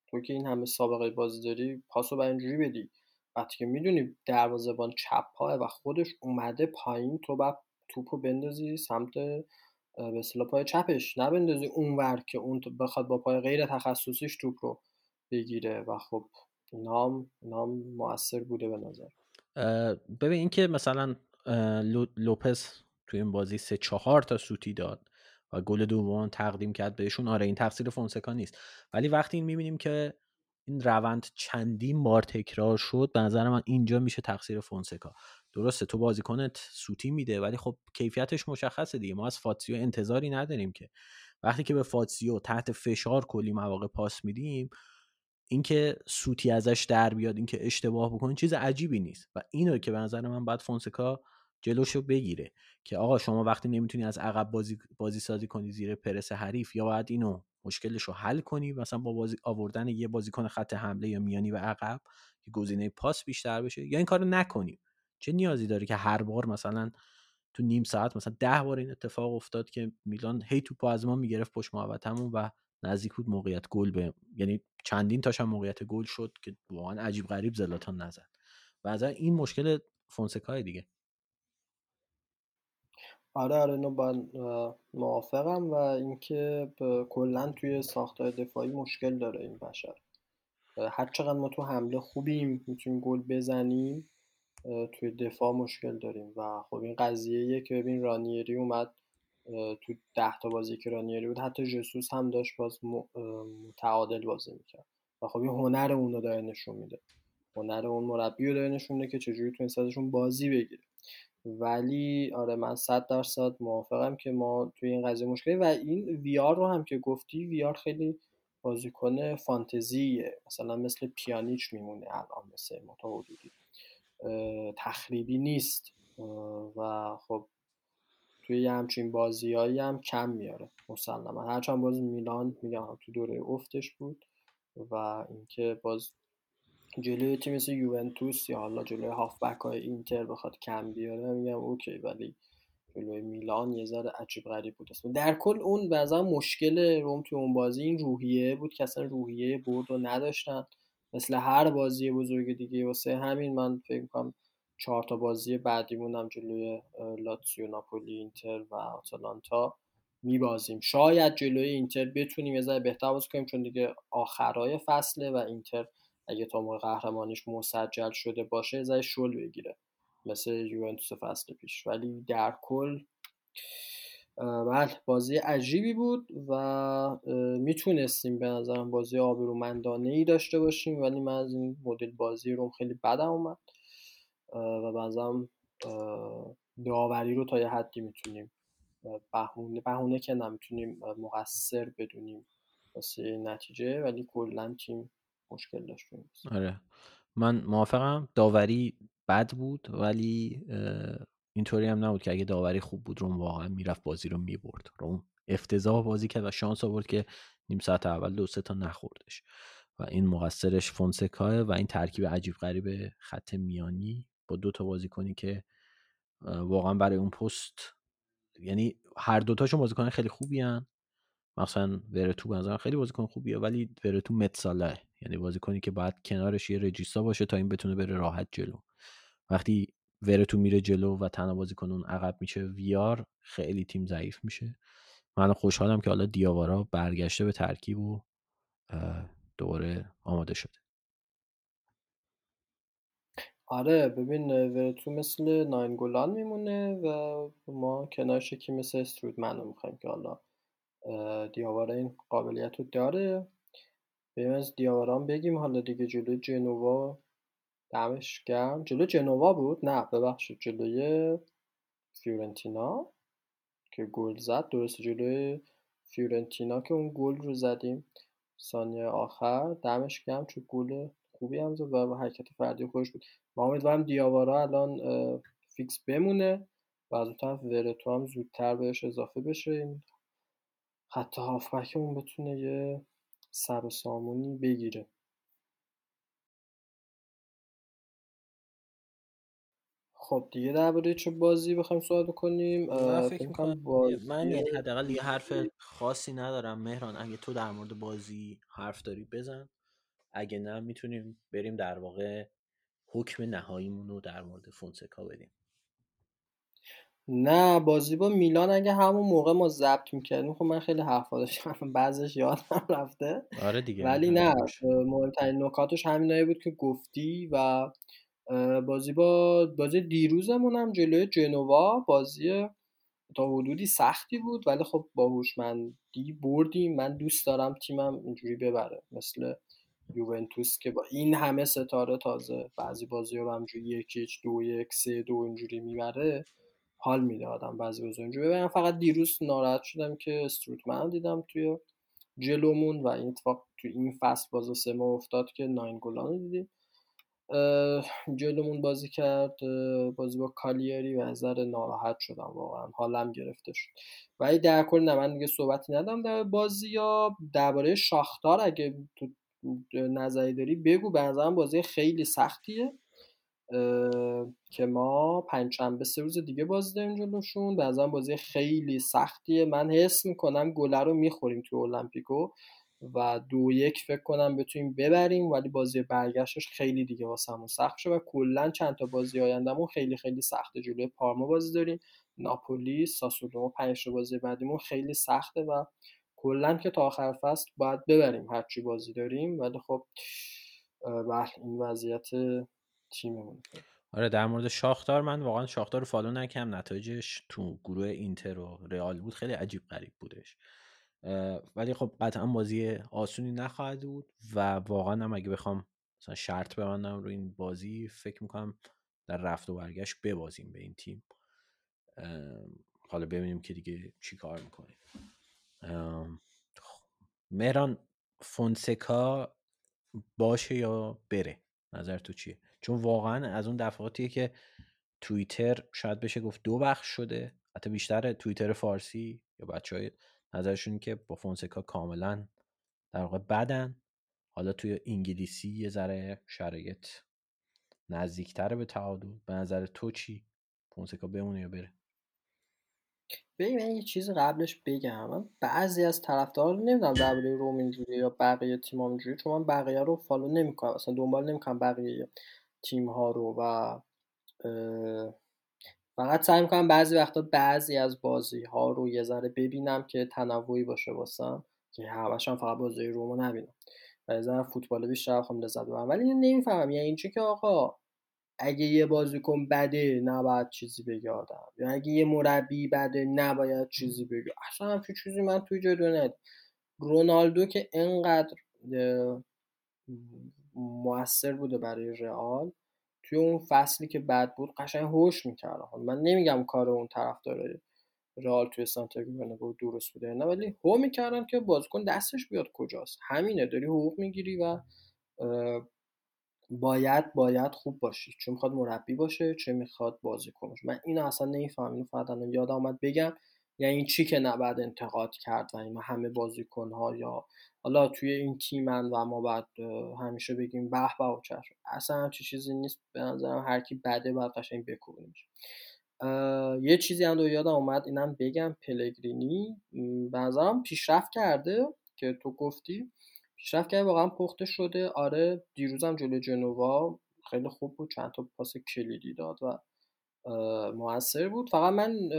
تو که این همه سابقه بازی داری پاسو بر اینجوری بدی. وقتی که می‌دونی دروازه‌بان چپ پاه و خودش اومده پایین تو بعد توپو بندازی سمت به اصطلاح پای چپش. نبندازی اونور که اون بخواد با پای غیر تخصصیش توپ رو بگیره. و خب اینا هم مؤثر بوده به نظر. ببین اینکه مثلا لوپز توی این بازی سه چهار تا سوتی داد. و گل دوم تقدیم کرد بهشون. آره این تقصیر فونسکا نیست. ولی وقتی این می‌بینیم که این روند چندین بار تکرار شد به نظر من اینجا میشه تقصیر فونسکا. درسته تو بازیکنت سوتی میده ولی خب کیفیتش مشخصه دیگه. ما از فاتسیو انتظاری نداریم که. وقتی که به فاتسیو تحت فشار کلی مواقع پاس میدیم اینکه سوتی ازش در بیاد اینکه اشتباه بکنه چیز عجیبی نیست. و اینو که به نظر من بعد فونسکا جلوشو بگیره که آقا شما وقتی نمی‌تونی از عقب بازی, بازی سازی کنی زیر پرس حریف یا باید اینو مشکلش رو حل کنی مثلا با بازی آوردن یه بازیکن خط حمله یا میانی و عقب که گزینه پاس بیشتر بشه یا این کارو نکنیم. چه نیازی داره که هر بار مثلا تو نیم ساعت مثلا ده بار این اتفاق افتاد که میلان هی تو از ما می‌گرفت پشت محوطمون و نزدیک بود موقعیت گل به یعنی چندین تاش هم موقعیت گل شد که واقعا عجیب غریب زلاتان نزد. و از این مشکل فونسکای دیگه. آره آره نو با موافقم و اینکه کلا توی ساختار دفاعی مشکل داره این بشر. هر چقدر ما تو حمله خوبیم می‌تونیم گل بزنیم توی دفاع مشکل داریم. و خب این قضیه که ببین رانیری اومد تو ده تا بازی که رانیری بود حتی جسوس هم داشت باز متعادل بازی می‌کرد. و خب این هنر اون رو داره نشون میده. هنر اون مربی رو داره نشون میده که چجوری تو ازشون بازی بگیره. ولی آره من صد درصد موافقم که ما توی این قضیه مشکلی و این ویار رو هم که گفتی ویار خیلی بازیکن فانتزیه. مثلا مثل پیانیچ میمونه الان مثل متا حدودی. تخریبی نیست. و خب توی یه همچین بازیهایی هم کم میاره مسلما. هرچند باز میلان میگم تو دوره افتش بود و اینکه باز جلوی تیم مثل یوونتوس یا حالا جلوی هافبک های اینتر بخواد کم بیاره میگم اوکی ولی جلوی میلان یه ذره عجیب غریب بود. در کل اون بعضا مشکل روم تو اون بازی این روحیه بود که اصلا روحیه برد رو نداشتن. مثل هر بازی بزرگ دیگه واسه همین من فکر کنم چهار تا بازی بعدیمون هم جلوی لاتسیو ناپولی اینتر و آتالانتا میبازیم. شاید جلوی اینتر بتونیم یه ذره بهتر بازی کنیم چون دیگه آخرای فصله و اینتر اگه تا موقع قهرمانیش مسجل شده باشه ذره شل بگیره. مثل یوونتوس فصل پیش. ولی در کل بله بازی عجیبی بود و می‌تونستیم به نظرم بازی آبرومندانه ای داشته باشیم ولی من از این مدل بازی رو خیلی بدم اومد. و بعضم داوری رو تا یه حدی می‌تونیم بهونه بهونه که نمی‌تونیم مقصر بدونیم واسه نتیجه. ولی کلا تیم مشکل داشت آره. من موافقم. داوری بد بود ولی اینطوری هم نبود که اگه داوری خوب بود روم واقعا می‌رفت بازی رو می‌برد. روم افتضاح بازی کرد و شانس آورد که نیم ساعت اول دو سه تا نخوردش. و این مقصرش فونسکاه و این ترکیب عجیب غریب خط میانی با دو تا بازیکنی که واقعا برای اون پست یعنی هر دوتاشون بازیکن خیلی خوبی هن. مثلا ورتو به خیلی بازیکن خوبیه ولی ورتو متساله یعنی بازیکنی که باید کنارش یه رجیستا باشه تا این بتونه بره راحت جلو. وقتی ورتو میره جلو و تنها بازیکن اون عقب میشه ویار خیلی تیم ضعیف میشه. من خوشحالم که حالا دیاوارا برگشته به ترکیب و دوباره آماده شده. آره ببین ورتو مثل ناینگولان میمونه و ما کنارش یکی مثل استرود منو می‌خوایم که حالا دیاوارا این قابلیت رو داره. بریم از دیاواران بگیم حالا دیگه جلوی جنوا. دمش گرم. جلو جنوا بود؟ نه ببخشید. جلوی فیورنتینا که گل زد. درست جلوی فیورنتینا که اون گل رو زدیم. ثانیه آخر. دمش گرم. چون گل خوبی هم زد و حرکت فردی خوش بود. ما امیدوارم دیاوارا الان فیکس بمونه و از اون طرف ورتو هم زودتر بهش اضافه بشه. این خط هافبکمون بتونه یه سر و سامونی بگیره. خب دیگه درباره چه بازی بخوایم صحبت کنیم من فکر می‌کنم بازی... من یعنی حداقل یه حرف خاصی ندارم. مهران اگه تو در مورد بازی حرف داری بزن. اگه نه می‌تونیم بریم در واقع حکم نهاییمون رو در مورد فونسکا بدیم. نه بازی با میلان اگه همون موقع ما ضبط می‌کردیم خب من خیلی حرفا داشتم [laughs] بعضش یادم رفته. آره دیگه ولی نه مهمترین نکاتش همینایی بود که گفتی و بازی با بازی دیروزمون هم جلوی جنوا بازی تا حدودی سختی بود ولی خب با هوشمندی بردیم. من دوست دارم تیمم اینجوری ببره مثل یوونتوس که با این همه ستاره تازه بعضی بازی رو همجوری یک دو یک سه دو اینجوری می‌بره. حال میده آدم بعضی بازی اینجوری. ببینم فقط دیروز ناراحت شدم که استروتمن دیدم توی جلومون و این اتفاق تو این فصل باز سه ما افتاد که ناین گلان دیدیم. جلومون بازی کرد بازی با کالیری و نظر ناراحت شدم واقعا. حالم گرفته شد. ولی در کل نه من دیگه صحبتی ندم در بازی یا درباره شاختار. اگه تو نظری داری بگو به بازی خیلی سختیه. که ما پنجشنبه سه روز دیگه بازی داریم جلوشون. به نظرم بازی خیلی سختیه. من حس می‌کنم گله رو می‌خوریم تو المپیکو و دو یک فکر کنم بتونیم ببریم ولی بازی برگشتش خیلی دیگه واسمون سخت شد و کلا چند تا بازی آیندهمون خیلی خیلی سخته. جلوی پارما بازی داریم ناپولی ساسولو پنج بازی بعدیمون خیلی سخته و کلا که تا آخر فصل باید ببریم. هرچی بازی داریم. ولی خب بله این وضعیت تیممون. آره در مورد شاختار من واقعا شاختار رو فالو نکردم. نتایجش تو گروه اینتر و رئال بود. خیلی عجیب غریب بودش. ولی خب قطعا بازی آسونی نخواهد بود و واقعا هم اگه بخوام مثلا شرط ببندم رو این بازی فکر می‌کنم در رفت و برگشت ببازیم به این تیم. حالا ببینیم که دیگه چی کار می‌کنیم. مهران فونسکا باشه یا بره؟ نظر تو چیه؟ چون واقعا از اون دفعاتیه که توییتر شاید بشه گفت دو بخش شده حتی بیشتر توییتر فارسی یا بچه های نظرشون که با فونسکا کاملا در واقع بدن. حالا توی انگلیسی یه ذره شرایط نزدیکتره به تعادل. به نظر تو چی؟ فونسکا بمونه یا بره؟ ببین من یه چیز قبلش بگم. بعضی از طرفدارا نمی‌دونم درباره روم اینجوری یا بقیه تیم اینجوری چون من بقیه رو فالو نمی‌کنم. اصلا دنبال نمی‌کنم بقیه تیم ها رو و فقط سعی می‌کنم بعضی وقتا بعضی از بازی ها رو یه ذره ببینم که تنوعی باشه واسم که همش هم فقط بازی رومو نبینم. و یه ذره فوتبال بیشتر خواهم لذت ببرم. ولی نمی‌فهمم یعنی اینچه که آقا اگه یه بازیکن بده نباید چیزی بگه آدم. یا اگه یه مربی بده نباید چیزی بگه. اصلا همچین چیزی من توی دنیا رونالدو که انقدر موثر بوده برای رئال توی اون فصلی که بد بود قشنگ هوش می‌کرد. من نمیگم کار اون طرف داره رئال توی سانتیاگو بود درست بوده نه ولی هو می‌کردن که بازیکن دستش بیاد کجاست. همینه داری حقوق می‌گیری و باید باید خوب باشی. چون می‌خواد مربی باشه چه می‌خواد بازیکن من اینو اصلا نمی‌فهمم. فقط الان یاد آمد بگم. یعنی چی که نباید انتقاد کرد و این همه بازیکن ها یا حالا توی این تیمن و ما باید همیشه بگیم به به و چشم اصلا همچی چیزی نیست. به نظرم هر کی بده باید قشنگ بکوبیمش یه چیزی هم دو یادم اومد اینم بگم. پلگرینی به نظرم پیشرفت کرده که تو گفتی. پیشرفت کرده واقعا پخته شده. آره دیروزم جلو جنوا خیلی خوب بود. چند تا پاس کلیدی داد و موثر بود. فقط من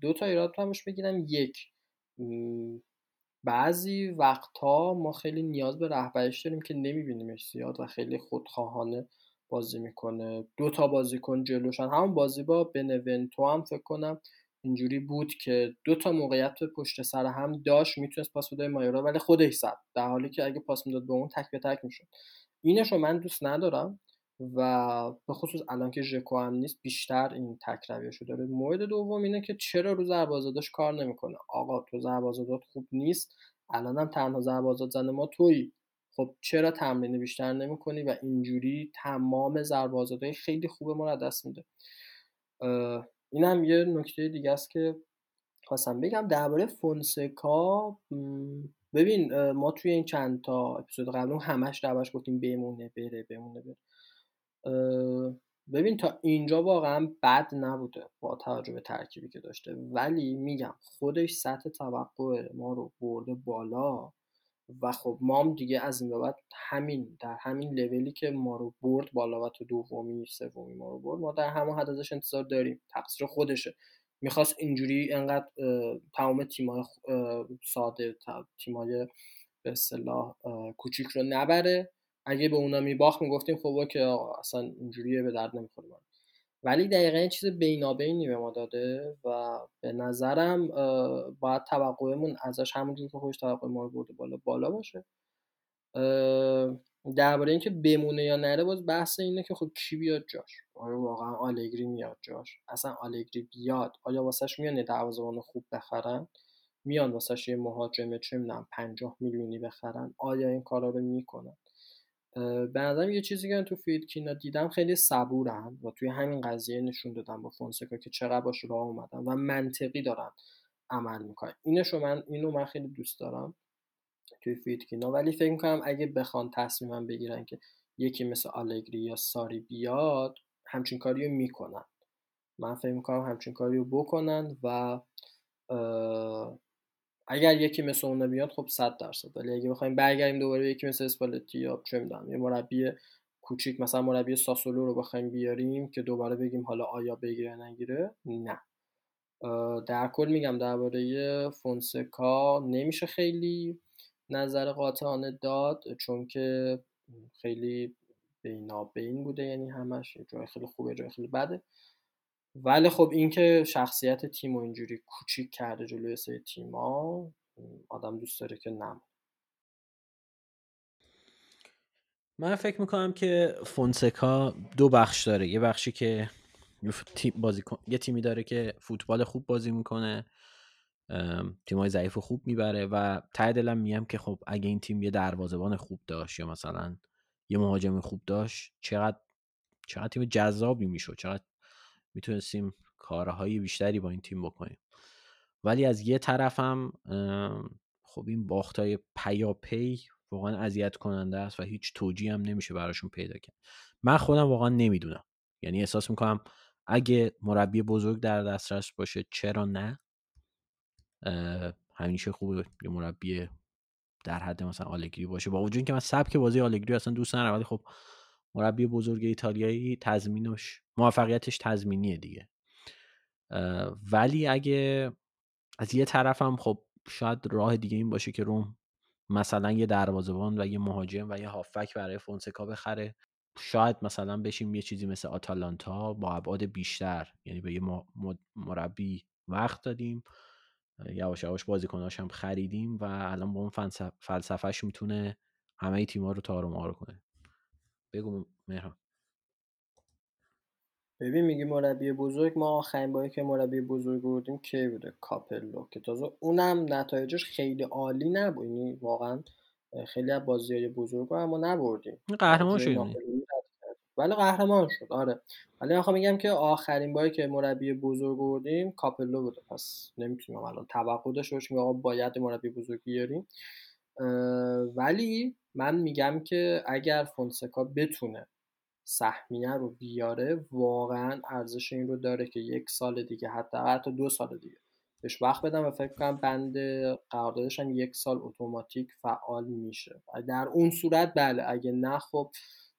دو تا ایراد همش بگیرم یک بعضی وقتها ما خیلی نیاز به رهبرش داریم که نمیبینیمش زیاد و خیلی خودخواهانه بازی می‌کنه. دو تا بازیکن جلوشن. همون بازی با بنونتو هم فکر کنم اینجوری بود که دو تا موقعیت پشت سر هم داشت. می‌تونست پاس بده مایورا ولی خودش زد. در حالی که اگه پاس می‌داد به اون تک به تک می‌شد. اینش رو من دوست ندارم. و به خصوص الان که ژکو هم نیست بیشتر این تک رویشو داره. مورد دوم اینه که چرا رو زربازاداش کار نمی‌کنه؟ آقا تو زربازادات خوب نیست. الانم تنها زربازاد زن ما تویی. خب چرا تمرین بیشتر نمی‌کنی و اینجوری تمام زربازادهای خیلی خوب ما رو دست میده؟ این هم یه نکته دیگه است که خواستم بگم. درباره فونسکا ببین ما توی این چند تا اپیزود قبل همش دربارش گفتیم بمونه بره بمونه بره. ببین تا اینجا واقعا بد نبوده با توجه به ترکیبی که داشته. ولی میگم خودش سطح توقع ما رو برده بالا و خب ما هم دیگه از این بعد همین در همین لولی که ما رو برد بالا و تو دومی سومی ما رو برد ما در همون حد ازش انتظار داریم. تقصیر خودشه. می‌خواست اینجوری انقدر تمام تیمای ساده تیمای به اصطلاح کوچیک رو نبره. اگه به اونا میباخت می‌گفتیم خب که اصلا اینجوریه به درد نمی‌خوره ولی دقیقا این چیز بینابینی به ما داده و به نظرم باید توقعمون ازش همونجور که خودش توقع ما رو برده بالا بالا باشه. درباره اینکه بمونه یا نره باز بحث اینه که خب کی بیاد جاش؟ آیا واقعا آلگری میاد جاش؟ اصلا آلگری بیاد؟ آیا واسهش میان دروازه‌بان خوب بخرن؟ میان واسهش یه مهاجم چه می‌دونم 50 میلیونی بخرن؟ آیا این کارا رو می‌کنن؟ به نظرم یه چیزی که تو فیدکینا دیدم خیلی صبورن و توی همین قضیه نشون دادم با فونسکا که چقدر باش راه اومدن و منطقی دارن عمل می‌کنن. اینشو من اینو من خیلی دوست دارم توی فیدکینا ولی فکر می‌کنم اگه بخوان تصمیمم بگیرن که یکی مثل آلگری یا ساری بیاد همچین کاری رو می‌کنن. من فکر می‌کنم همچین کاری رو بکنن و اگر یکی مثل اون بیاد خب 100 درصد. ولی اگه بخوایم برگردیم دوباره یکی مثل اسپالتی یا چه می‌دونم یه مربی کوچیک مثلا مربی ساسولو رو بخوایم بیاریم که دوباره بگیم حالا آیا بگیره نگیره نه. در کل میگم درباره فونسکا نمیشه خیلی نظر قاطعانه داد چون که خیلی بینابین بوده یعنی همش جای خیلی خوبه جای خیلی بده. ولی خب اینکه شخصیت تیم و اینجوری کوچیک کرده جلوی سه تیما آدم دوست داره که نم من فکر می‌کنم که فونسکا دو بخش داره. یه بخشی که تیم بازی یه تیمی داره که فوتبال خوب بازی می‌کنه تیمای ضعیف خوب می‌بره و ته دلم میم که خب اگه این تیم یه دروازه‌بان خوب داشت یا مثلا یه مهاجم خوب داشت چقدر چقدر تیم جذابی می‌شد چقدر می‌تونستیم کارهای بیشتری با این تیم بکنیم. ولی از یه طرفم خب این باختای پیاپی واقعا اذیت کننده است و هیچ توجیه هم نمیشه براشون پیدا کرد. من خودم واقعا نمی‌دونم. یعنی احساس می‌کنم اگه مربی بزرگ در دسترس باشه چرا نه؟ همیشه خوبه یه مربی در حد مثلا آلگری باشه. با وجود که من سبک بازی آلگری اصلا دوست ندارم ولی خب مربی بزرگ ایتالیایی تضمینش موفقیتش تضمینیه دیگه. ولی اگه از یه طرفم خب شاید راه دیگه این باشه که روم مثلا یه دروازه‌بان و یه مهاجم و یه هافبک برای فونسکا بخره. شاید مثلا بشیم یه چیزی مثل آتالانتا با ابعاد بیشتر یعنی به یه مربی وقت دادیم. یواش یواش بازیکناش هم خریدیم و الان با اون فلسفهش می‌تونه همه تیم‌ها رو تار و مار کنه. بگو مهران. ببین میگی مربی بزرگ ما آخرین باری که مربی بزرگ بودیم کی بوده؟ کاپلو که تازه اونم نتایجش خیلی عالی نبود. یعنی واقعا خیلی از بازی های بزرگ رو اما نبردیم. قهرمان شد ولی قهرمان شد. آره. ولی می‌خوام میگم که آخرین باری که مربی بزرگ بردیم کاپلو بوده. پس نمی‌تونم الان توقع داشته باشیم آقا باید مربی بزرگ بیاریم. ولی من میگم که اگر فونسکا بتونه سهمیه رو بیاره واقعا ارزش این رو داره که یک سال دیگه حتی حتی دو سال دیگه. بهش وقت بدم و فکر کنم بند قراردادش هم یک سال اتوماتیک فعال میشه. در اون صورت بله اگه نه خب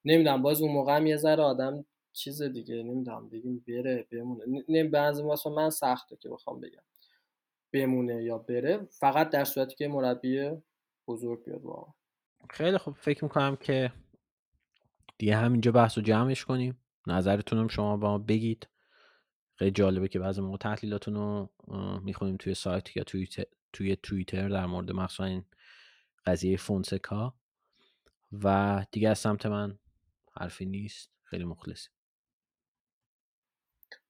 نمی‌دونم باز اون موقع هم یه ذره آدم چیز دیگه نمی‌دونم بگیم بره بمونه. نمی بعضی واسه من سخته که بخوام بگم بمونه یا بره. فقط در صورتی که مربی بزرگ بیاد واقعا. خیلی خوب. فکر می‌کنم که دیگه همینجا بحث و جمعش کنیم. نظرتون شما با ما بگید. خیلی جالبه که بعضی موقع تحلیلاتون رو می‌خونیم توی سایت یا توی, توی توییتر در مورد مخصوصا این قضیه فونسکا و دیگه از سمت من حرفی نیست. خیلی مخلصی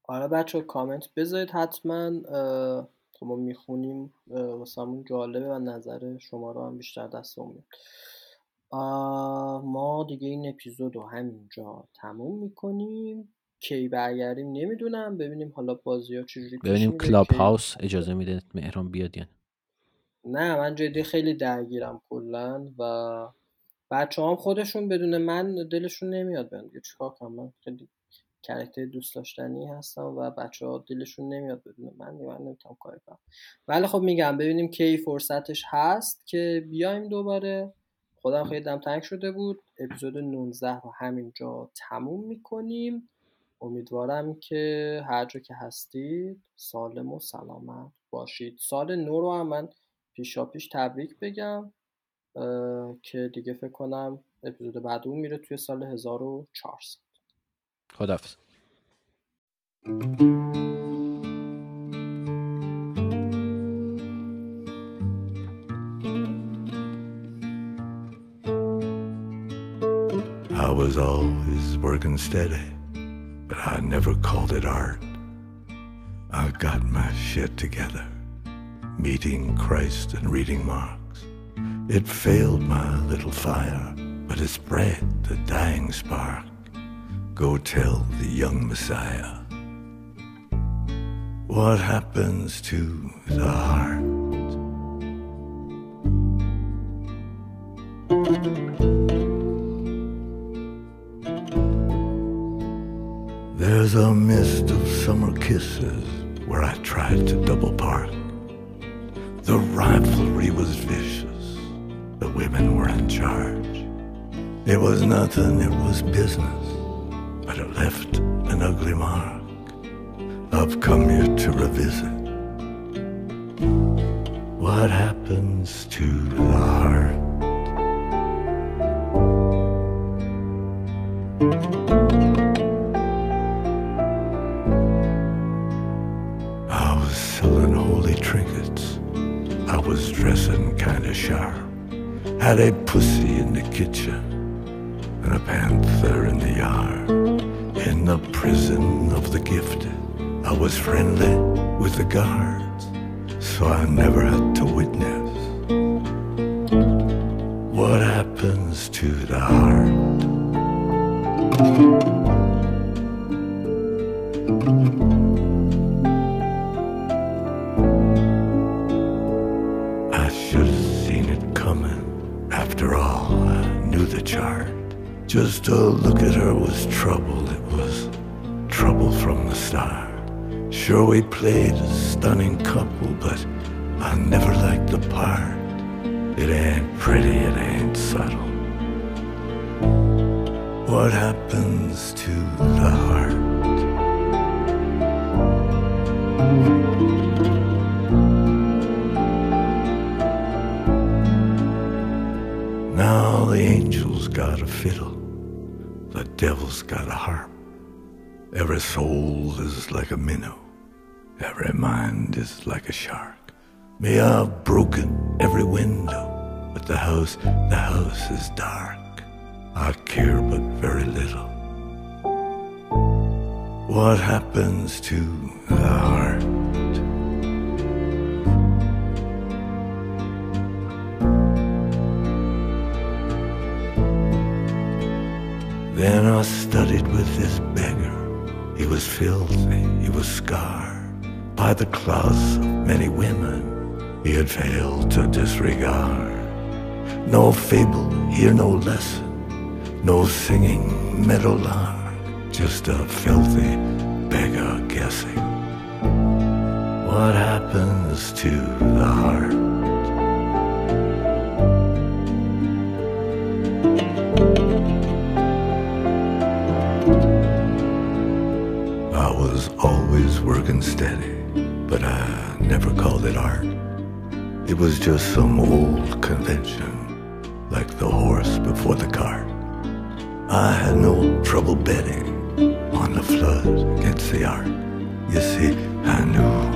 آره بچه کامنت بذارید حتما. خب ما می‌خونیم. واسه جالبه و نظر شما رو هم بیشتر دست میاد ما دیگه این اپیزود رو همینجا تموم می‌کنیم. کی برگردیم نمی‌دونم. ببینیم حالا بازی ها چجوری ببینیم کلاب هاوس اجازه میده مهران بیاد یعنی نه. من جدی خیلی درگیرم کلا و بچه هم خودشون بدون من دلشون نمیاد بیان. چیکار کنم؟ من خیلی کرکتر دوست داشتنی هستم و بچه ها دلشون نمیاد بدون من من نمی‌تونم کاری کنم. ولی خب میگم ببینیم کی فرصتش هست که بیایم دوباره. خودم خیلی دم تنگ شده بود. اپیزود 19 رو همینجا تموم می‌کنیم. امیدوارم که هر جا که هستید سالم و سلامت باشید. سال نو رو هم من پیشا پیش تبریک بگم که دیگه فکر کنم اپیزود بعد اون میره توی سال 1400 خدافز was always working steady, but I never called it art. I got my shit together, meeting Christ and reading Marx. It failed my little fire, but it spread the dying spark. Go tell the young Messiah what happens to the heart. A mist of summer kisses where I tried to double park. The rivalry was vicious, the women were in charge. It was nothing, it was business, but it left an ugly mark. I've come here to revisit what happens to the heart. Had a pussy in the kitchen and a panther in the yard. In the prison of the gifted, I was friendly with the guards, so I never had to witness it was trouble from the start. Sure, we played a stunning couple, but I never liked the part. It ain't pretty, it ain't subtle. What happens to the heart? Now the angel's got a fiddle devil's got a harp. Every soul is like a minnow, every mind is like a shark. May I've broken every window, but the house, the house is dark. I care but very little. What happens to the heart? Then I studied with this beggar. He was filthy, he was scarred by the claws of many women he had failed to disregard. No fable, here no lesson, no singing meadowlark, just a filthy beggar guessing. What happens to the heart? Never called it art. It was just some old convention, like the horse before the cart. I had no trouble betting on the flood against the art. You see, I knew